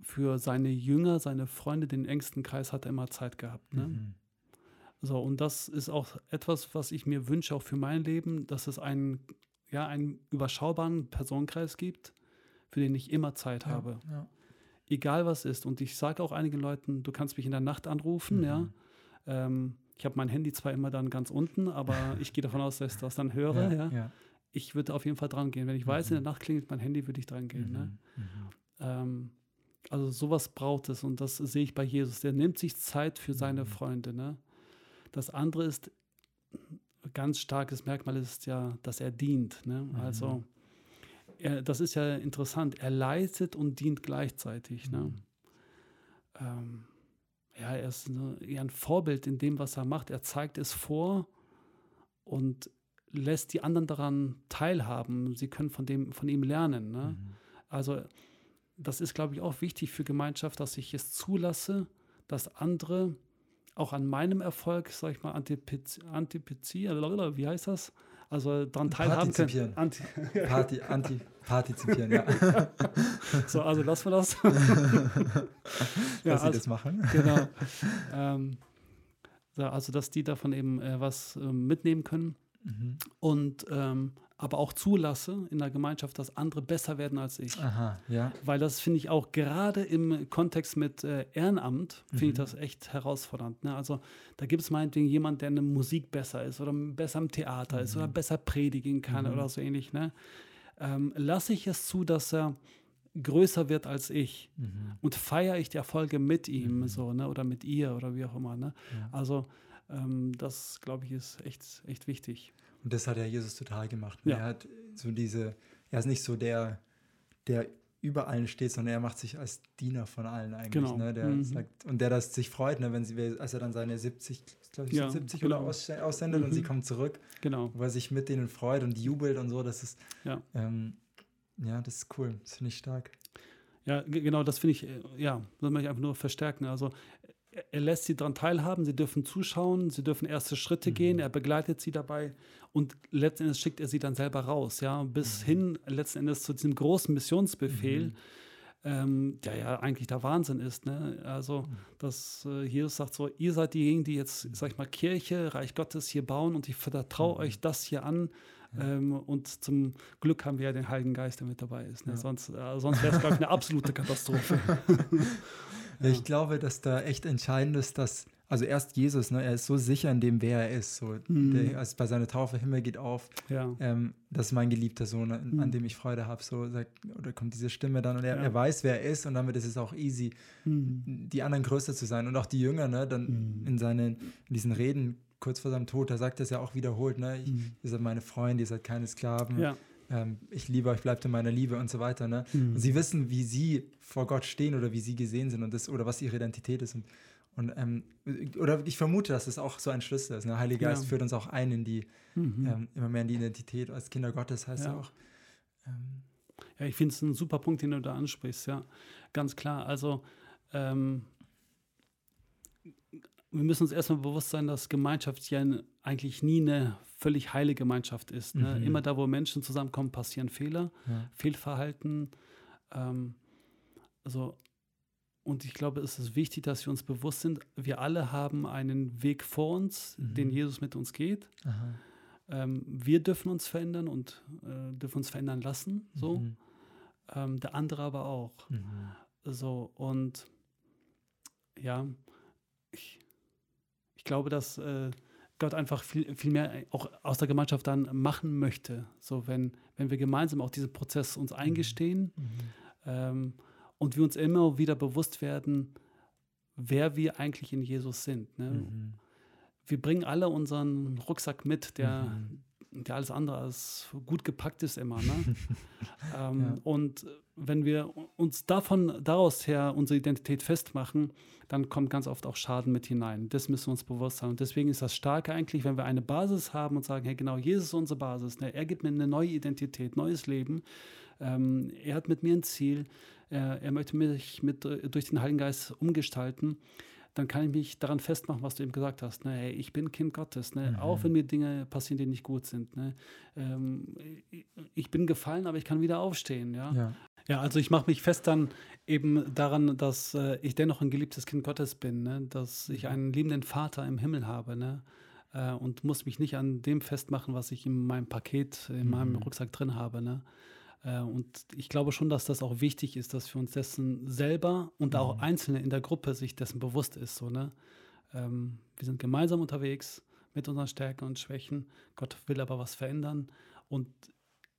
für seine Jünger, seine Freunde, den engsten Kreis hat er immer Zeit gehabt. Ne? Mhm. So, und das ist auch etwas, was ich mir wünsche, auch für mein Leben, dass es einen, ja, einen überschaubaren Personenkreis gibt, für den ich immer Zeit ja, habe. Ja. Egal was ist. Und ich sage auch einigen Leuten, du kannst mich in der Nacht anrufen, mhm. ja. Ähm, ich habe mein Handy zwar immer dann ganz unten, aber ich gehe davon aus, dass ich das dann höre. Ja, ja. Ich würde auf jeden Fall dran gehen. Wenn ich weiß, mhm. in der Nacht klingelt mein Handy, würde ich dran gehen. Ne? Mhm. Ne? Ähm, also sowas braucht es und das sehe ich bei Jesus. Der nimmt sich Zeit für seine mhm. Freunde. Ne? Das andere ist, ganz starkes Merkmal ist ja, dass er dient. Ne? Mhm. Also er, das ist ja interessant. Er leitet und dient gleichzeitig. Ne? Mhm. Ähm, ja, er ist eine, eher ein Vorbild in dem, was er macht. Er zeigt es vor und lässt die anderen daran teilhaben. Sie können von, dem, von ihm lernen. Ne? Mhm. Also das ist, glaube ich, auch wichtig für Gemeinschaft, dass ich es zulasse, dass andere auch an meinem Erfolg, sag ich mal, Antipizia wie heißt das? Also daran teilhaben können. Anti Party, anti partizipieren, ja. so, also lassen wir das. ja, dass also, sie das machen. genau. Ähm, also, dass die davon eben äh, was äh, mitnehmen können. Mhm. Und ähm, aber auch zulasse in der Gemeinschaft, dass andere besser werden als ich. Aha, ja. Weil das finde ich auch gerade im Kontext mit äh, Ehrenamt, finde mhm. ich das echt herausfordernd. Ne? Also da gibt es meinetwegen jemanden, der in der Musik besser ist oder besser im Theater mhm. ist oder besser predigen kann mhm. oder so ähnlich. Ne? Ähm, lasse ich es zu, dass er größer wird als ich mhm. und feiere ich die Erfolge mit ihm mhm. so, ne? oder mit ihr oder wie auch immer. Ne? Ja. Also ähm, das, glaube ich, ist echt, echt wichtig. Und das hat ja Jesus total gemacht. Ja. Er hat so diese, er ist nicht so der, der über allen steht, sondern er macht sich als Diener von allen eigentlich. Genau. Ne? Der mhm. sagt, und der das sich freut, ne? wenn sie, als er dann seine 70, glaube ich, ja, 70 genau. oder aus, aussendet mhm. und sie kommt zurück, genau. wo er sich mit denen freut und jubelt und so. Das ist, ja, ähm, ja das ist cool. Das finde ich stark. Ja, genau, das finde ich, äh, ja, das möchte ich einfach nur verstärken. Also er lässt sie daran teilhaben, sie dürfen zuschauen, sie dürfen erste Schritte mhm. gehen, er begleitet sie dabei und letzten Endes schickt er sie dann selber raus, ja, bis mhm. hin letzten Endes zu diesem großen Missionsbefehl, mhm. ähm, der ja eigentlich der Wahnsinn ist. Ne? Also, mhm. dass äh, Jesus sagt so, ihr seid diejenigen, die jetzt, sag ich mal, Kirche, Reich Gottes hier bauen und ich vertraue mhm. euch das hier an. Ähm, und zum Glück haben wir ja den Heiligen Geist, der mit dabei ist. Ne? Ja. Sonst, äh, sonst wäre es, glaube ich, eine absolute Katastrophe. Ja. Ich glaube, dass da echt entscheidend ist, dass, also erst Jesus, ne, er ist so sicher in dem, wer er ist. So, mhm. der, also bei seiner Taufe, Himmel geht auf, ja. ähm, das ist mein geliebter Sohn, an, mhm. an dem ich Freude habe. So sagt, oder kommt diese Stimme dann und er, ja. er weiß, wer er ist und damit ist es auch easy, mhm. die anderen größer zu sein. Und auch die Jünger, ne, dann mhm. in seinen, in diesen Reden kurz vor seinem Tod, da sagt er es ja auch wiederholt, ne, ich, mhm. ihr seid meine Freunde, ihr seid keine Sklaven. Ja ähm, ich liebe euch, bleibt in meiner Liebe und so weiter. Ne? Mhm. Und sie wissen, wie sie vor Gott stehen oder wie sie gesehen sind und das, oder was ihre Identität ist. Und, und ähm, oder ich vermute, dass das auch so ein Schlüssel ist. Der ne? Heilige Geist ja. führt uns auch ein in die, mhm. ähm, immer mehr in die Identität als Kinder Gottes, heißt ja, ja auch. Ähm, Ja, ich finde es ein super Punkt, den du da ansprichst, ja. Ganz klar. Also ähm, wir müssen uns erstmal bewusst sein, dass Gemeinschaft ja eigentlich nie eine völlig heile Gemeinschaft ist. Ne? Mhm. Immer da, wo Menschen zusammenkommen, passieren Fehler, ja. Fehlverhalten. Ähm, also, und ich glaube, es ist wichtig, dass wir uns bewusst sind, wir alle haben einen Weg vor uns, mhm. den Jesus mit uns geht. Ähm, wir dürfen uns verändern und äh, dürfen uns verändern lassen. So. Mhm. Ähm, der andere aber auch. Mhm. So, und ja, ich, ich glaube, dass äh, Gott einfach viel, viel mehr auch aus der Gemeinschaft dann machen möchte. So, wenn, wenn wir gemeinsam auch diesen Prozess uns eingestehen mhm. ähm, und wir uns immer wieder bewusst werden, wer wir eigentlich in Jesus sind. Ne? Mhm. Wir bringen alle unseren Rucksack mit, der, mhm. der alles andere als gut gepackt ist immer. Ne? ähm, ja. Und wenn wir uns davon, daraus her unsere Identität festmachen, dann kommt ganz oft auch Schaden mit hinein. Das müssen wir uns bewusst sein. Und deswegen ist das Starke eigentlich, wenn wir eine Basis haben und sagen, hey, genau, Jesus ist unsere Basis. Ne? Er gibt mir eine neue Identität, neues Leben. Ähm, er hat mit mir ein Ziel. Er, möchte mich mit, äh, durch den Heiligen Geist umgestalten dann kann ich mich daran festmachen, was du eben gesagt hast. Ne? Hey, ich bin Kind Gottes, ne? Mhm. auch wenn mir Dinge passieren, die nicht gut sind. Ne? Ähm, ich bin gefallen, aber ich kann wieder aufstehen. Ja, ja. ja also ich mache mich fest dann eben daran, dass äh, ich dennoch ein geliebtes Kind Gottes bin, ne? dass ich einen liebenden Vater im Himmel habe. Ne? Äh, und muss mich nicht an dem festmachen, was ich in meinem Paket, in mhm. meinem Rucksack drin habe. Ne? Äh, und ich glaube schon, dass das auch wichtig ist, dass wir uns dessen selber und auch mhm. Einzelne in der Gruppe sich dessen bewusst ist. So, ne? Ähm, wir sind gemeinsam unterwegs mit unseren Stärken und Schwächen. Gott will aber was verändern. Und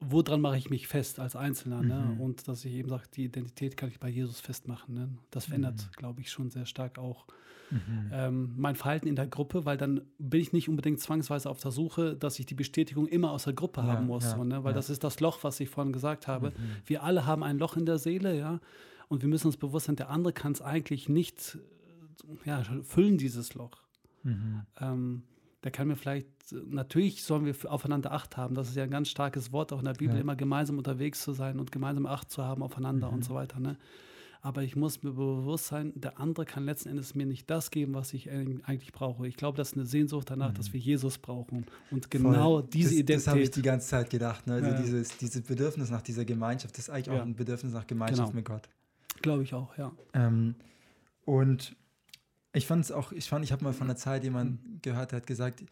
woran mache ich mich fest als Einzelner? Ne? Mhm. Ne? Und dass ich eben sage, die Identität kann ich bei Jesus festmachen. Ne? Das verändert, mhm. glaube ich, schon sehr stark auch mhm. ähm, mein Verhalten in der Gruppe, weil dann bin ich nicht unbedingt zwangsweise auf der Suche, dass ich die Bestätigung immer aus der Gruppe ja, haben muss. Ja, so, ne? Weil ja. das ist das Loch, was ich vorhin gesagt habe. Mhm. Wir alle haben ein Loch in der Seele, ja. Und wir müssen uns bewusst sein, der andere kann es eigentlich nicht ja, füllen, dieses Loch. Mhm. Ähm, der kann mir vielleicht, natürlich sollen wir aufeinander Acht haben. Das ist ja ein ganz starkes Wort auch in der Bibel, ja. immer gemeinsam unterwegs zu sein und gemeinsam Acht zu haben aufeinander mhm. und so weiter. Ne? Aber ich muss mir bewusst sein, der andere kann letzten Endes mir nicht das geben, was ich eigentlich brauche. Ich glaube, das ist eine Sehnsucht danach, mhm. dass wir Jesus brauchen. Und genau Voll. diese das, Identität. Das habe ich die ganze Zeit gedacht. Ne? Also ja. dieses, dieses Bedürfnis nach dieser Gemeinschaft, das ist eigentlich ja. auch ein Bedürfnis nach Gemeinschaft genau. mit Gott. Glaube ich auch, ja. Ähm, und ich fand es auch, ich fand, ich habe mal von der Zeit jemand mhm. gehört, der hat gesagt,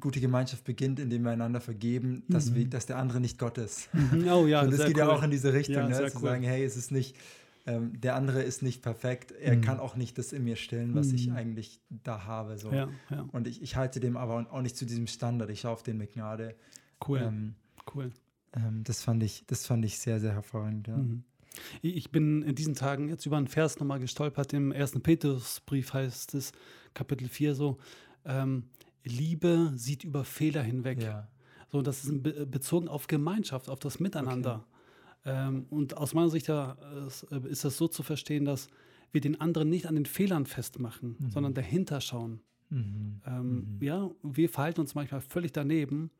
gute Gemeinschaft beginnt, indem wir einander vergeben, dass, mhm. wir, dass der andere nicht Gott ist. Mhm. Oh ja, Und das geht cool. ja auch in diese Richtung, ja, ne? zu cool. sagen, hey, es ist nicht, ähm, der andere ist nicht perfekt, er mhm. kann auch nicht das in mir stillen, was ich mhm. eigentlich da habe. So. Ja, ja. Und ich, ich halte dem aber auch nicht zu diesem Standard, ich schaue auf den mit Gnade. Cool, ähm, cool. Ähm, das, fand ich, das fand ich sehr, sehr hervorragend, ja. Mhm. Ich bin in diesen Tagen jetzt über einen Vers nochmal gestolpert. Im ersten Petrusbrief heißt es, Kapitel 4 so, ähm, Liebe sieht über Fehler hinweg. Ja. So, das ist bezogen auf Gemeinschaft, auf das Miteinander. Okay. Ähm, und aus meiner Sicht ja, äh, ist das so zu verstehen, dass wir den anderen nicht an den Fehlern festmachen, mhm. sondern dahinter schauen. Mhm. Ähm, mhm. Ja, wir verhalten uns manchmal völlig daneben,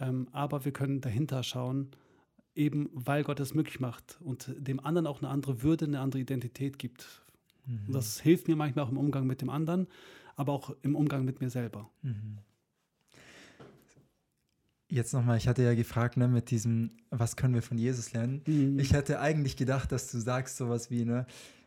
ähm, aber wir können dahinter schauen, eben weil Gott es möglich macht und dem anderen auch eine andere Würde, eine andere Identität gibt. Mhm. Das hilft mir manchmal auch im Umgang mit dem anderen aber auch im Umgang mit mir selber. Mhm. Jetzt nochmal, ich hatte ja gefragt, ne, mit diesem, was können wir von Jesus lernen? Mhm. Ich hätte eigentlich gedacht, dass du sagst sowas wie, ne,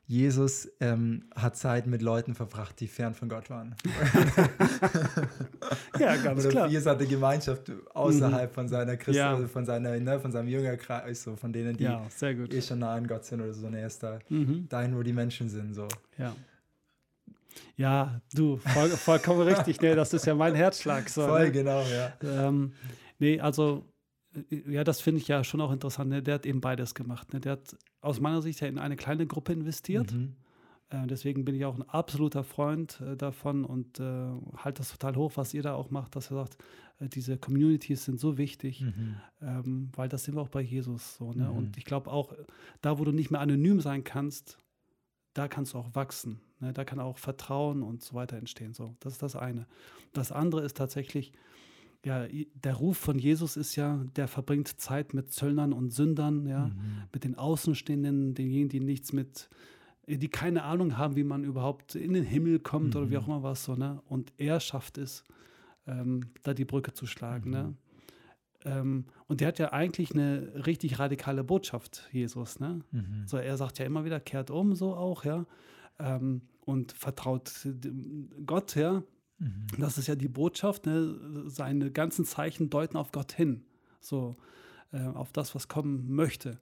Jesus ähm, hat Zeit mit Leuten verbracht, die fern von Gott waren. ja, ganz Oder klar. Jesus hatte Gemeinschaft außerhalb mhm. von seiner Christ, ja. also von seiner, ne, von seinem Jüngerkreis, so von denen, die ja, eh schon nah an Gott sind oder so. Ne, er ist da, mhm. dahin, wo die Menschen sind. So. Ja. Ja, du, voll, vollkommen richtig. Ne? Das ist ja mein Herzschlag. So, Voll, ne? genau, ja. Ähm, nee, also, ja, das finde ich ja schon auch interessant. Ne? Der hat eben beides gemacht. Ne? Der hat aus meiner Sicht ja in eine kleine Gruppe investiert. Mhm. Äh, deswegen bin ich auch ein absoluter Freund äh, davon und äh, halte das total hoch, was ihr da auch macht, dass er sagt, äh, diese Communities sind so wichtig, mhm. ähm, weil das sind wir auch bei Jesus so. Ne? Mhm. Und ich glaube auch, da wo du nicht mehr anonym sein kannst, da kannst du auch wachsen. Ne? Da kann auch Vertrauen und so weiter entstehen. So, das ist das eine. Das andere ist tatsächlich, ja, der Ruf von Jesus ist ja, der verbringt Zeit mit Zöllnern und Sündern, ja, mhm. mit den Außenstehenden, denjenigen, die nichts mit, die keine Ahnung haben, wie man überhaupt in den Himmel kommt mhm. oder wie mhm. auch immer was so, ne? Und er schafft es, ähm, da die Brücke zu schlagen, ne? mhm. ne? Ähm, und der hat ja eigentlich eine richtig radikale Botschaft, Jesus, ne? Mhm. So, er sagt ja immer wieder, kehrt um, so auch, ja. Ähm, und vertraut Gott, ja. Mhm. Das ist ja die Botschaft, ne? seine ganzen Zeichen deuten auf Gott hin, so äh, auf das, was kommen möchte.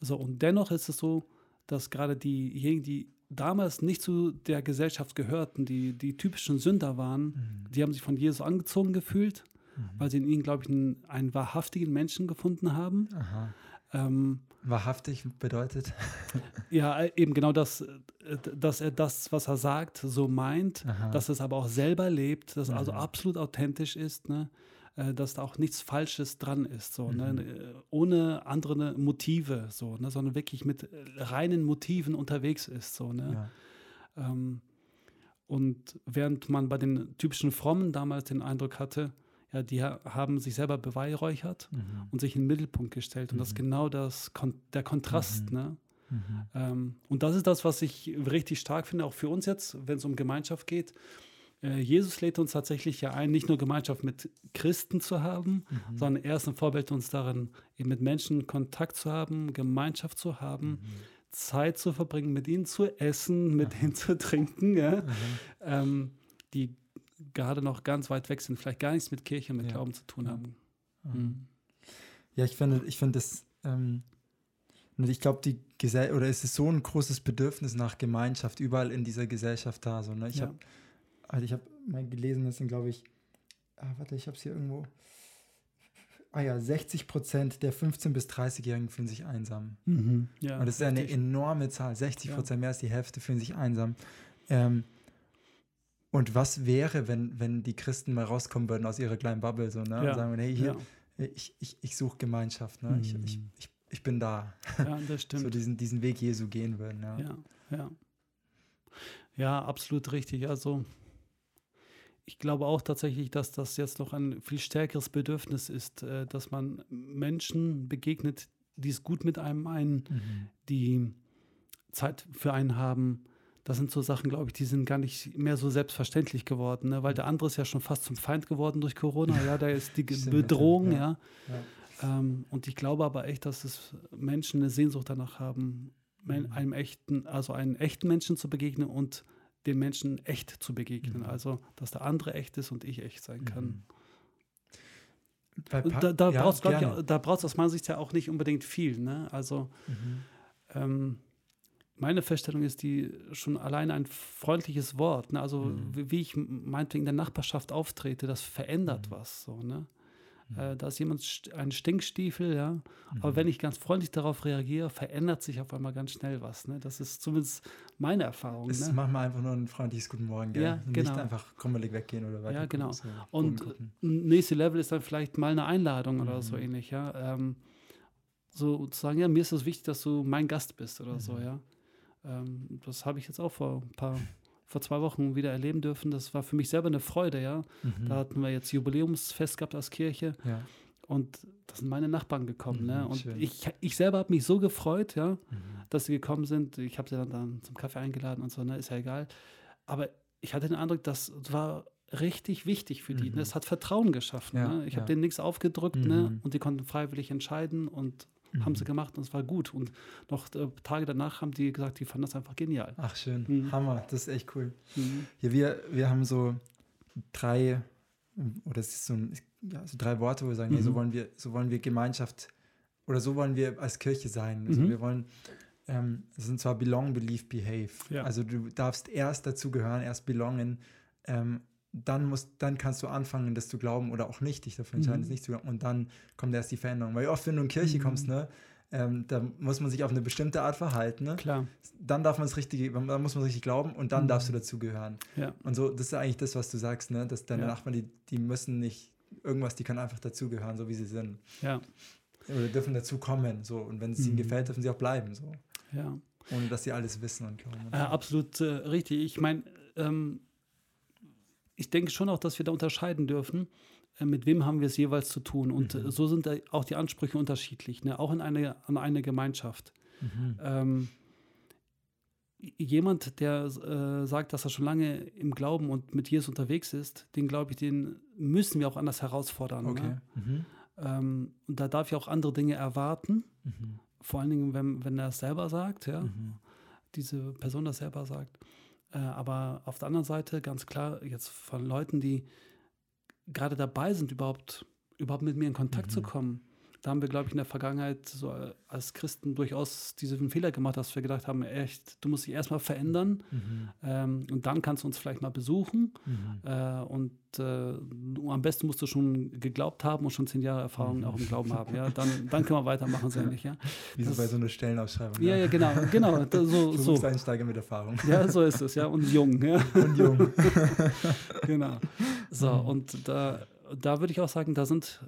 So, und dennoch ist es so, dass gerade diejenigen, die damals nicht zu der Gesellschaft gehörten, die die typischen Sünder waren, mhm. die haben sich von Jesus angezogen gefühlt, mhm. weil sie in ihnen, glaube ich, einen, einen, wahrhaftigen Menschen gefunden haben. Ähm, Wahrhaftig bedeutet? ja, eben genau das, äh, dass er das, was er sagt, so meint, Aha. dass es aber auch selber lebt, dass Aha. also absolut authentisch ist, ne? Äh, dass da auch nichts Falsches dran ist, so, ne? mhm. ne? ohne andere Motive, so, ne? sondern wirklich mit reinen Motiven unterwegs ist. So, ne? Ja. Ähm, und während man bei den typischen Frommen damals den Eindruck hatte, ja, die haben sich selber beweihräuchert mhm. und sich in den Mittelpunkt gestellt. Und mhm. das ist genau das, der Kontrast. Mhm. Ne? Mhm. Ähm, und das ist das, was ich richtig stark finde, auch für uns jetzt, wenn es um Gemeinschaft geht. Äh, Jesus lädt uns tatsächlich ja ein, nicht nur Gemeinschaft mit Christen zu haben, mhm. sondern er ist ein Vorbild uns darin, eben mit Menschen Kontakt zu haben, Gemeinschaft zu haben. Mhm. Zeit zu verbringen, mit ihnen zu essen, mit ihnen zu trinken, ja? ähm, die gerade noch ganz weit weg sind, vielleicht gar nichts mit Kirche, mit ja. Glauben zu tun haben. Mhm. Ja, ich finde, ich finde das, ähm, ich glaube, die Gesell oder es ist so ein großes Bedürfnis nach Gemeinschaft überall in dieser Gesellschaft da. So, ne? Ich ja. habe also ich habe mal gelesen, das sind, glaube ich, ah, warte, ich habe es hier irgendwo. Ah ja, 60 Prozent der 15- bis 30-Jährigen fühlen sich einsam. Mhm. Ja, Und das ist ja eine enorme Zahl. 60 Prozent, ja. mehr als die Hälfte fühlen sich einsam. Ähm, und was wäre, wenn, wenn die Christen mal rauskommen würden aus ihrer kleinen Bubble so, ne? Ja. und sagen, hey, hier, ja. ich, ich, ich suche Gemeinschaft, ne? Mhm. ich, ich, ich, ich bin da. Ja, das stimmt. so diesen, diesen Weg Jesu gehen würden. Ja. ja, ja. Ja, absolut richtig. Also ich glaube auch tatsächlich, dass das jetzt noch ein viel stärkeres Bedürfnis ist, äh, dass man Menschen begegnet, die es gut mit einem meinen, mhm. die Zeit für einen haben, das sind so Sachen, glaube ich, die sind gar nicht mehr so selbstverständlich geworden, ne? weil der andere ist ja schon fast zum Feind geworden durch Corona. Ja, da ist die Bedrohung, ja. ja. Ähm, und ich glaube aber echt, dass es Menschen eine Sehnsucht danach haben, mhm. einem echten, also einen echten Menschen zu begegnen und den Menschen echt zu begegnen. Mhm. Also, dass der andere echt ist und ich echt sein kann. Mhm. Da, da ja, brauchst du aus meiner Sicht ja auch nicht unbedingt viel. Ne? Also, mhm. ähm, meine Feststellung ist die schon allein ein freundliches Wort. Ne? Also mhm. wie ich meinetwegen in der Nachbarschaft auftrete, das verändert mhm. was. So, ne? Mhm. Äh, da ist jemand ein Stinkstiefel, ja. Aber mhm. wenn ich ganz freundlich darauf reagiere, verändert sich auf einmal ganz schnell was. Ne? Das ist zumindest meine Erfahrung. Es ne? macht man einfach nur ein freundliches Guten Morgen, gell? Ja, genau. Nicht einfach krummelig weggehen oder weiter. Ja, genau. So Und nächste Level ist dann vielleicht mal eine Einladung oder so mhm. ähnlich, ja. Ähm, so zu sagen, ja, mir ist es wichtig, dass du mein Gast bist oder so, ja. Ähm, das habe ich jetzt auch vor ein paar, vor zwei Wochen wieder erleben dürfen. Das war für mich selber eine Freude, ja. Mhm. Da hatten wir jetzt Jubiläumsfest gehabt als Kirche. Ja. Und da sind meine Nachbarn gekommen. Mhm, ne? Und ich, ich selber habe mich so gefreut, ja, mhm. dass sie gekommen sind. Ich habe sie dann, dann zum Kaffee eingeladen und so, ne? ist ja egal. Aber ich hatte den Eindruck, das war richtig wichtig für die. Ne? Mhm. Das hat Vertrauen geschaffen. Ja, ne? Ich ja. habe denen nichts aufgedrückt ne? Mhm. und die konnten freiwillig entscheiden und mhm. haben sie gemacht und es war gut. Und noch äh, Tage danach haben die gesagt, die fanden das einfach genial. Ach, schön. Mhm. Hammer, das ist echt cool. Mhm. Ja, wir, wir haben so drei, oder es ist so, ein, ja, so drei Worte, wo wir sagen, nee, so mhm. wollen wir, so wollen wir Gemeinschaft oder so wollen wir als Kirche sein. Also mhm. wir wollen ähm, das sind zwar Belong, Believe, Behave. Ja. Also du darfst erst dazugehören, erst belongen, ähm, dann, musst, dann kannst du anfangen, das zu glauben oder auch nicht, dich dafür entscheiden, mhm. es nicht zu glauben. Und dann kommt erst die Veränderung. Weil oft, wenn du in Kirche mhm. kommst, ne, ähm, da muss man sich auf eine bestimmte Art verhalten. Ne? Klar. Dann darf man es richtig, dann muss man richtig glauben und dann mhm. darfst du dazugehören. Ja. Und so, das ist eigentlich das, was du sagst, ne? dass deine ja. Nachbarn, die, die müssen nicht irgendwas, die können einfach dazugehören, so wie sie sind. Ja. Oder dürfen dazukommen. So. Und wenn es ihnen mhm. gefällt, dürfen sie auch bleiben. So. Ja. Ohne dass sie alles wissen und glauben. Äh, absolut äh, richtig. Ich meine, ähm, ich denke schon auch, dass wir da unterscheiden dürfen. äh, mit wem haben wir es jeweils zu tun. Und Mhm. äh, so sind auch die Ansprüche unterschiedlich, ne? auch in eine, an eine Gemeinschaft. Mhm. Ähm, jemand, der äh, sagt, dass er schon lange im Glauben und mit Jesus unterwegs ist, den glaube ich, den müssen wir auch anders herausfordern. Okay. Ne? Mhm. Ähm, und da darf ich auch andere Dinge erwarten, Mhm. vor allen Dingen, wenn, wenn er es selber sagt, ja, Mhm. diese Person das selber sagt. Äh, aber auf der anderen Seite ganz klar jetzt von Leuten, die gerade dabei sind, überhaupt, überhaupt mit mir in Kontakt zu Mhm. kommen. Da haben wir, glaube ich, in der Vergangenheit so äh, als Christen durchaus diesen Fehler gemacht, dass wir gedacht haben, echt, du musst dich erstmal verändern Mhm. ähm, und dann kannst du uns vielleicht mal besuchen. Mhm. Äh, und äh, am besten musst du schon geglaubt haben und schon zehn Jahre Erfahrung Mhm. auch im Glauben haben. Ja? Dann, dann können wir weitermachen, so ähnlich. Ja, Wie so bei so einer Stellenausschreibung. ja, ja genau, genau. da- So, so. Berufseinsteiger mit Erfahrung. Ja, so ist es, ja. Und jung, ja. Und jung. genau. So, Mhm. und da, da würde ich auch sagen, da sind,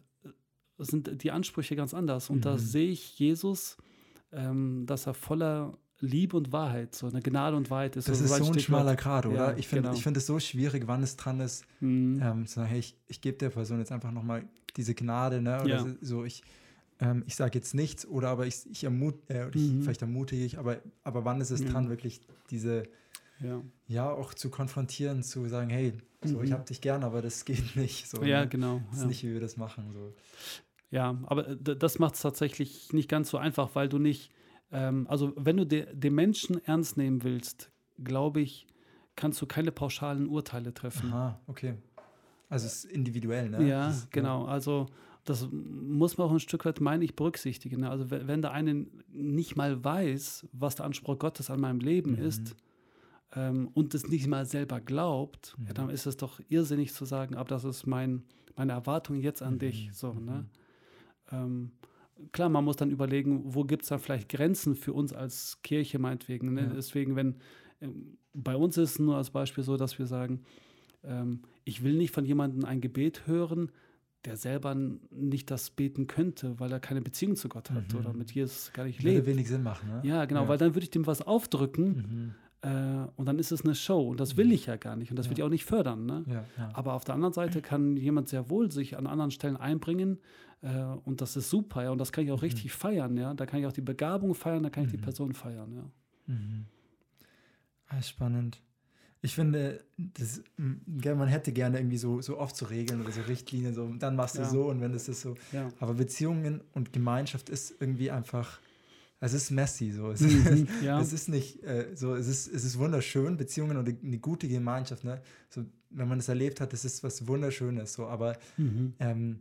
sind die Ansprüche ganz anders. Und da Mhm. sehe ich Jesus, ähm, dass er voller Liebe und Wahrheit, so eine Gnade und Wahrheit ist. Das ist ein so ein schmaler Grad, oder? Ja, ich finde genau. ich find es so schwierig, wann es dran ist, Mhm. ähm, zu sagen, hey, ich, ich gebe der Person jetzt einfach nochmal diese Gnade, ne? Oder Ja. so- so, ich, ähm, ich sage jetzt nichts oder aber ich, ich, ermut, äh, ich Mhm. vielleicht ermutige ich, aber, aber wann ist es Ja. dran, wirklich diese, Ja. ja, auch zu konfrontieren, zu sagen, hey, so, Mhm. ich habe dich gern, aber das geht nicht. So, ja, ne? genau. Das ist Ja. nicht, wie wir das machen. So. Ja, aber äh, das macht es tatsächlich nicht ganz so einfach, weil du nicht, ähm, also wenn du de, den Menschen ernst nehmen willst, glaube ich, kannst du keine pauschalen Urteile treffen. Aha, okay. Also es ist individuell, ne? Ja, Das- genau. Also das muss man auch ein Stück weit, meine ich, berücksichtigen. ne? Also wenn, der eine nicht mal weiß, was der Anspruch Gottes an meinem Leben Mhm. ist ähm, und es nicht mal selber glaubt, ja, Mhm. dann ist es doch irrsinnig zu sagen, aber das ist mein, meine Erwartung jetzt an Mhm, dich. So, ne? Ähm, klar, man muss dann überlegen, wo gibt es dann vielleicht Grenzen für uns als Kirche meinetwegen. Ne? Ja. Deswegen, wenn ähm, bei uns ist es nur als Beispiel so, dass wir sagen, ähm, ich will nicht von jemandem ein Gebet hören, der selber nicht das beten könnte, weil er keine Beziehung zu Gott hat Mhm. oder mit Jesus gar nicht Würde lebt. wenig Sinn machen, ne? Ja, genau, Ja. weil dann würde ich dem was aufdrücken Mhm. Äh, und dann ist es eine Show und das will ich ja gar nicht und das Ja. will ich auch nicht fördern. Ne? Ja, ja. Aber auf der anderen Seite kann jemand sehr wohl sich an anderen Stellen einbringen äh, und das ist super, ja, und das kann ich auch Mhm. richtig feiern, ja. Da kann ich auch die Begabung feiern, da kann ich die Mhm. Person feiern, ja. Mhm. Ah, spannend. Ich finde, das, man hätte gerne irgendwie so, so oft so Regeln oder so Richtlinien, so dann machst du so und wenn das ist so. Aber Beziehungen und Gemeinschaft ist irgendwie einfach, es ist messy so. Es, Mhm, ja. es ist nicht äh, so, es ist, es ist wunderschön, Beziehungen und eine gute Gemeinschaft, ne? So, wenn man es erlebt hat, das ist was Wunderschönes, so, aber Mhm. ähm,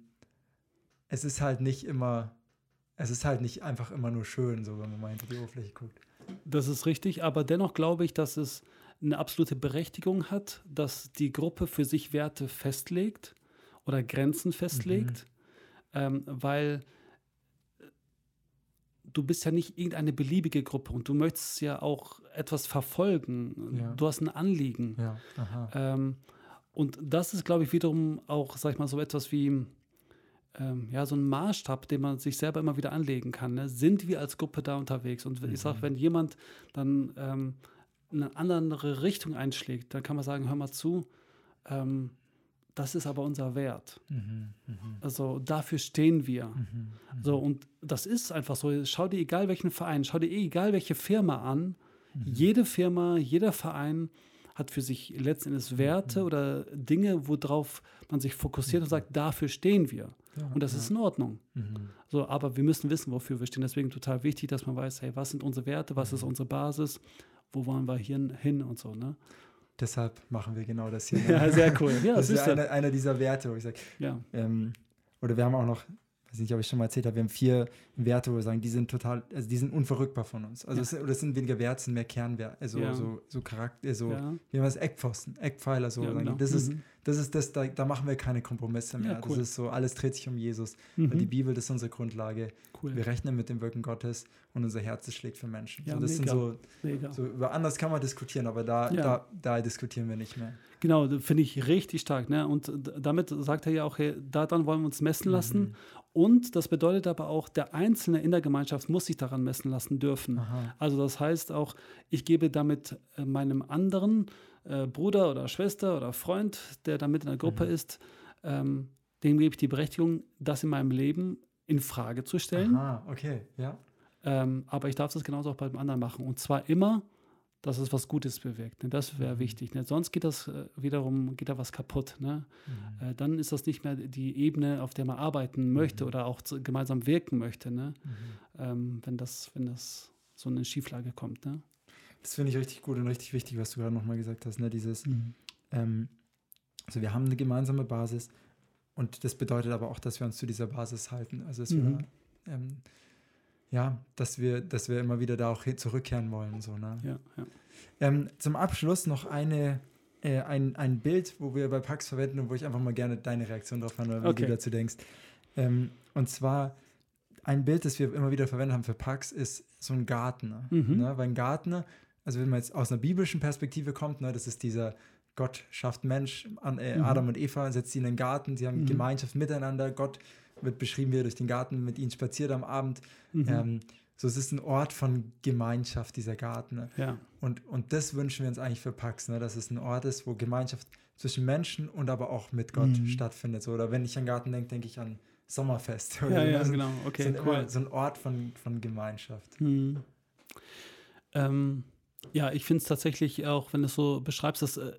es ist halt nicht immer, es ist halt nicht einfach immer nur schön, so wenn man mal hinter die Oberfläche guckt. Das ist richtig, aber dennoch glaube ich, dass es eine absolute Berechtigung hat, dass die Gruppe für sich Werte festlegt oder Grenzen festlegt, ähm, weil du bist ja nicht irgendeine beliebige Gruppe und du möchtest ja auch etwas verfolgen. Ja. Du hast ein Anliegen. Ja. Ähm, und das ist, glaube ich, wiederum auch, sag ich mal, so etwas wie ähm, ja, so ein Maßstab, den man sich selber immer wieder anlegen kann. Ne? Sind wir als Gruppe da unterwegs? Und ich sage, Mhm. wenn jemand dann ähm, eine andere Richtung einschlägt, dann kann man sagen, hör mal zu, ähm, das ist aber unser Wert. Mhm, mhm, Also dafür stehen wir. mhm, So, und das ist einfach so. Schau dir egal welchen Verein, schau dir egal welche Firma an. mhm. Jede Firma, jeder Verein hat für sich letzten Endes Werte Mhm. oder Dinge, worauf man sich fokussiert und sagt, dafür stehen wir. Ja, Und das ja. ist in Ordnung. Mhm, So, aber wir müssen wissen, wofür wir stehen. Deswegen total wichtig, dass man weiß, hey, was sind unsere Werte, was ist Mhm. unsere Basis, wo wollen wir hin, hin und so. Ne? Deshalb machen wir genau das hier. Ja, sehr cool. Ja, das ist ja einer, einer dieser Werte, wo ich sage, ja. ähm, oder wir haben auch noch, weiß nicht, ob ich schon mal erzählt habe, wir haben vier Werte, wo wir sagen, die sind total, also die sind unverrückbar von uns. Also Ja. oder es sind weniger Werte, sind mehr Kernwerte, also Ja. so, so Charakter, so, ja. wie man es Eckpfosten, Eckpfeiler, so. ja, genau. Das ist, Mhm. das ist das, da, da machen wir keine Kompromisse mehr. Cool. Das ist so, alles dreht sich um Jesus. Weil die Mhm. Bibel, das ist unsere Grundlage. Cool. Wir rechnen mit dem Wirken Gottes und unser Herz das schlägt für Menschen. Ja, so, das mega. sind so, Mega. so, über anders kann man diskutieren, aber da, da, da diskutieren wir nicht mehr. Genau, das finde ich richtig stark. Ne? Und damit sagt er ja auch, hey, daran wollen wir uns messen lassen. Mhm. Und das bedeutet aber auch, der Einzelne in der Gemeinschaft muss sich daran messen lassen dürfen. Aha. Also das heißt auch, ich gebe damit äh, meinem anderen äh, Bruder oder Schwester oder Freund, der da mit in der Gruppe Mhm. ist, ähm, dem gebe ich die Berechtigung, das in meinem Leben in Frage zu stellen. Ah, okay, ja. Ähm, aber ich darf das genauso auch beim anderen machen. Und zwar immer, dass es was Gutes bewirkt. Ne? Das wäre Mhm. wichtig. Ne? Sonst geht das äh, wiederum, geht da was kaputt. Ne? Mhm. Äh, dann ist das nicht mehr die Ebene, auf der man arbeiten möchte Mhm. oder auch zu, gemeinsam wirken möchte, ne? Mhm. ähm, wenn, das, wenn das so eine Schieflage kommt. Ne? Das finde ich richtig gut und richtig wichtig, was du gerade nochmal gesagt hast. Ne? Dieses, ähm, also wir haben eine gemeinsame Basis und das bedeutet aber auch, dass wir uns zu dieser Basis halten. Also dass Mhm. wir, ähm, ja, dass wir, dass wir immer wieder da auch zurückkehren wollen. So, ne? Ja, ja. Ähm, zum Abschluss noch eine, äh, ein, ein Bild, wo wir bei Pax verwenden und wo ich einfach mal gerne deine Reaktion drauf hören, oder wie Okay. du dazu denkst. Ähm, und zwar ein Bild, das wir immer wieder verwendet haben für Pax, ist so ein Gartner. Mhm. Ne? Weil ein Gartner, also wenn man jetzt aus einer biblischen Perspektive kommt, ne, das ist dieser Gott schafft Mensch, an, äh, Mhm. Adam und Eva setzt sie in den Garten, sie haben Mhm. Gemeinschaft miteinander, Gott wird beschrieben, wie er durch den Garten mit ihnen spaziert am Abend. Mhm. Ähm, so, es ist ein Ort von Gemeinschaft, dieser Garten. Ne? ja. Und, und das wünschen wir uns eigentlich für Pax, ne? dass es ein Ort ist, wo Gemeinschaft zwischen Menschen und aber auch mit Gott Mhm. stattfindet. So, oder wenn ich an Garten denke, denke ich an Sommerfest. Ja, Oder ja, so, genau. so, Okay, ein, cool. so ein Ort von, von Gemeinschaft. Hm. Ähm, ja, ich finde es tatsächlich auch, wenn du es so beschreibst, das, äh,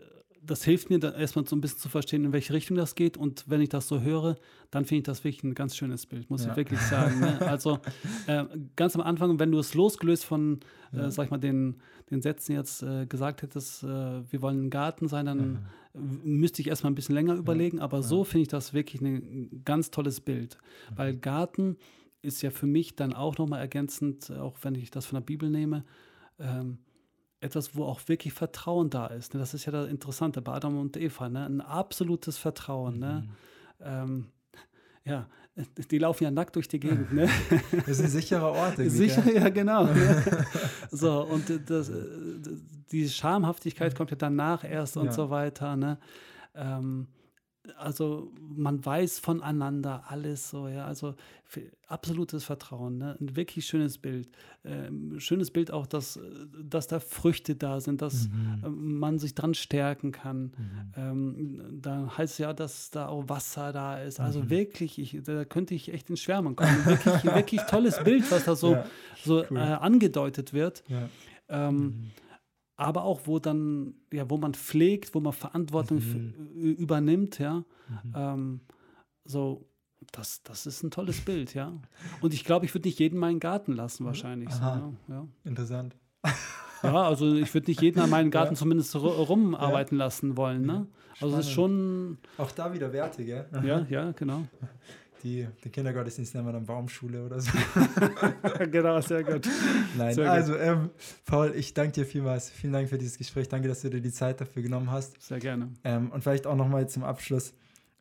das hilft mir dann erstmal so ein bisschen zu verstehen, in welche Richtung das geht. Und wenn ich das so höre, dann finde ich das wirklich ein ganz schönes Bild, muss Ja. ich wirklich sagen. Ne? Also äh, ganz am Anfang, wenn du es losgelöst von, Ja. äh, sag ich mal, den, den Sätzen jetzt äh, gesagt hättest, äh, wir wollen ein Garten sein, dann w- müsste ich erstmal ein bisschen länger überlegen. Aber so finde ich das wirklich ein ganz tolles Bild. Weil Garten ist ja für mich dann auch nochmal ergänzend, auch wenn ich das von der Bibel nehme, ähm, etwas, wo auch wirklich Vertrauen da ist. Ne? Das ist ja das Interessante bei Adam und Eva, ne? ein absolutes Vertrauen. Ne? Ähm, ja, die laufen ja nackt durch die Gegend. Ne? Das ist ein sicherer Ort. Sicher, ja, genau. so, und das, äh, die Schamhaftigkeit kommt ja danach erst und Ja. so weiter. Ne? Ähm, also man weiß voneinander alles so, ja, also absolutes Vertrauen, ne? ein wirklich schönes Bild. Ähm, schönes Bild auch, dass, dass da Früchte da sind, dass Mhm. ähm, man sich dran stärken kann. Mhm. Ähm, da heißt ja, dass da auch Wasser da ist. Also Mhm. wirklich, ich, da könnte ich echt ins Schwärmen kommen. Wirklich, wirklich tolles Bild, was da so, Ja, so cool. äh, angedeutet wird. ja. Ähm, Mhm. Aber auch, wo dann, ja, wo man pflegt, wo man Verantwortung Mhm. übernimmt, ja. Mhm. Ähm, so, das, das ist ein tolles Bild, ja. Und ich glaube, ich würde nicht jeden meinen Garten lassen, wahrscheinlich. So, ne? ja. Interessant. ja, also ich würde nicht jeden an meinen Garten Ja. zumindest ru- rumarbeiten lassen wollen, ne? Also es ist schon, Auch da wieder Werte, gell? ja, ja, genau. Die, den Kindergottesdienst nennen wir dann Baumschule oder so. genau, sehr gut. Nein, Sehr gut. also ähm, Paul, ich danke dir vielmals. Vielen Dank für dieses Gespräch. Danke, dass du dir die Zeit dafür genommen hast. Sehr gerne. Ähm, und vielleicht auch nochmal zum Abschluss.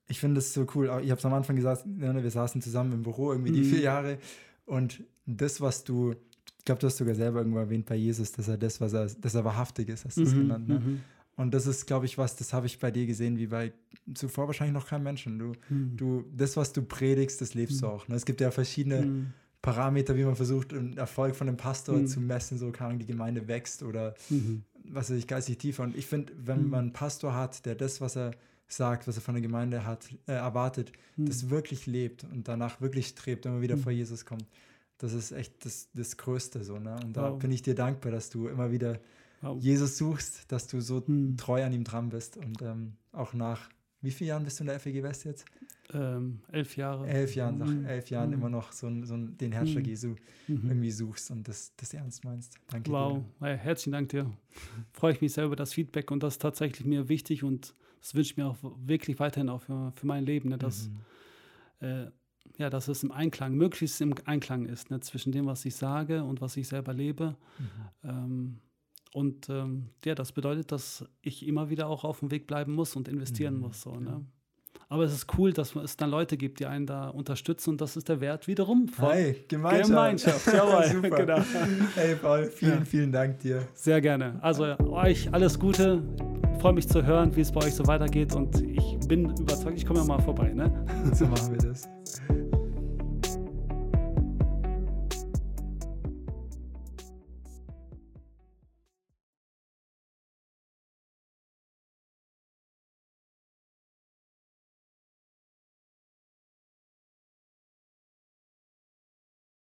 Ich finde es so cool. Ich habe es am Anfang gesagt, ne, wir saßen zusammen im Büro irgendwie die Mhm. vier Jahre. Und das, was du, ich glaube, du hast sogar selber irgendwo erwähnt bei Jesus, dass er das, was er, dass er wahrhaftig ist, hast du es Mhm, genannt. Ne? mhm, Und das ist, glaube ich, was, das habe ich bei dir gesehen, wie bei zuvor wahrscheinlich noch keinem Menschen. Du, mhm. du, das, was du predigst, das lebst du Mhm. auch. Ne? Es gibt ja verschiedene Mhm, Parameter, wie man versucht, einen Erfolg von einem Pastor Mhm. zu messen, so kann die Gemeinde wächst oder mhm. was weiß ich, geistig tiefer. Und ich finde, wenn Mhm. man einen Pastor hat, der das, was er sagt, was er von der Gemeinde hat, äh, erwartet, Mhm. das wirklich lebt und danach wirklich strebt, immer wieder Mhm. vor Jesus kommt, das ist echt das, das Größte so. Ne? Und da Wow. bin ich dir dankbar, dass du immer wieder Wow. Jesus suchst, dass du so Mhm. treu an ihm dran bist und ähm, auch nach, wie vielen Jahren bist du in der FEG West jetzt? Ähm, elf Jahre. Elf Jahren, nach Mhm. elf Jahren Mhm. immer noch so, so den Herzschlag Mhm. Jesu Mhm. irgendwie suchst und das, das ernst meinst. Danke Wow, dir. ja, herzlichen Dank dir. Freue ich mich sehr über das Feedback und das ist tatsächlich mir wichtig und das wünsche ich mir auch wirklich weiterhin auch für, für mein Leben, ne, dass, Mhm. äh, ja, dass es im Einklang, möglichst im Einklang ist, ne, zwischen dem, was ich sage und was ich selber lebe. Mhm. Ähm, und ähm, ja, das bedeutet, dass ich immer wieder auch auf dem Weg bleiben muss und investieren Mhm, muss. So, ne? Aber es ist cool, dass es dann Leute gibt, die einen da unterstützen und das ist der Wert wiederum von Hey, Gemeinschaft. Gemeinschaft. Jawohl, Super. genau. Hey Paul, vielen, Ja. vielen Dank dir. Sehr gerne. Also euch alles Gute. Freue mich zu hören, wie es bei euch so weitergeht und ich bin überzeugt, ich komme ja mal vorbei. Ne? So machen wir das.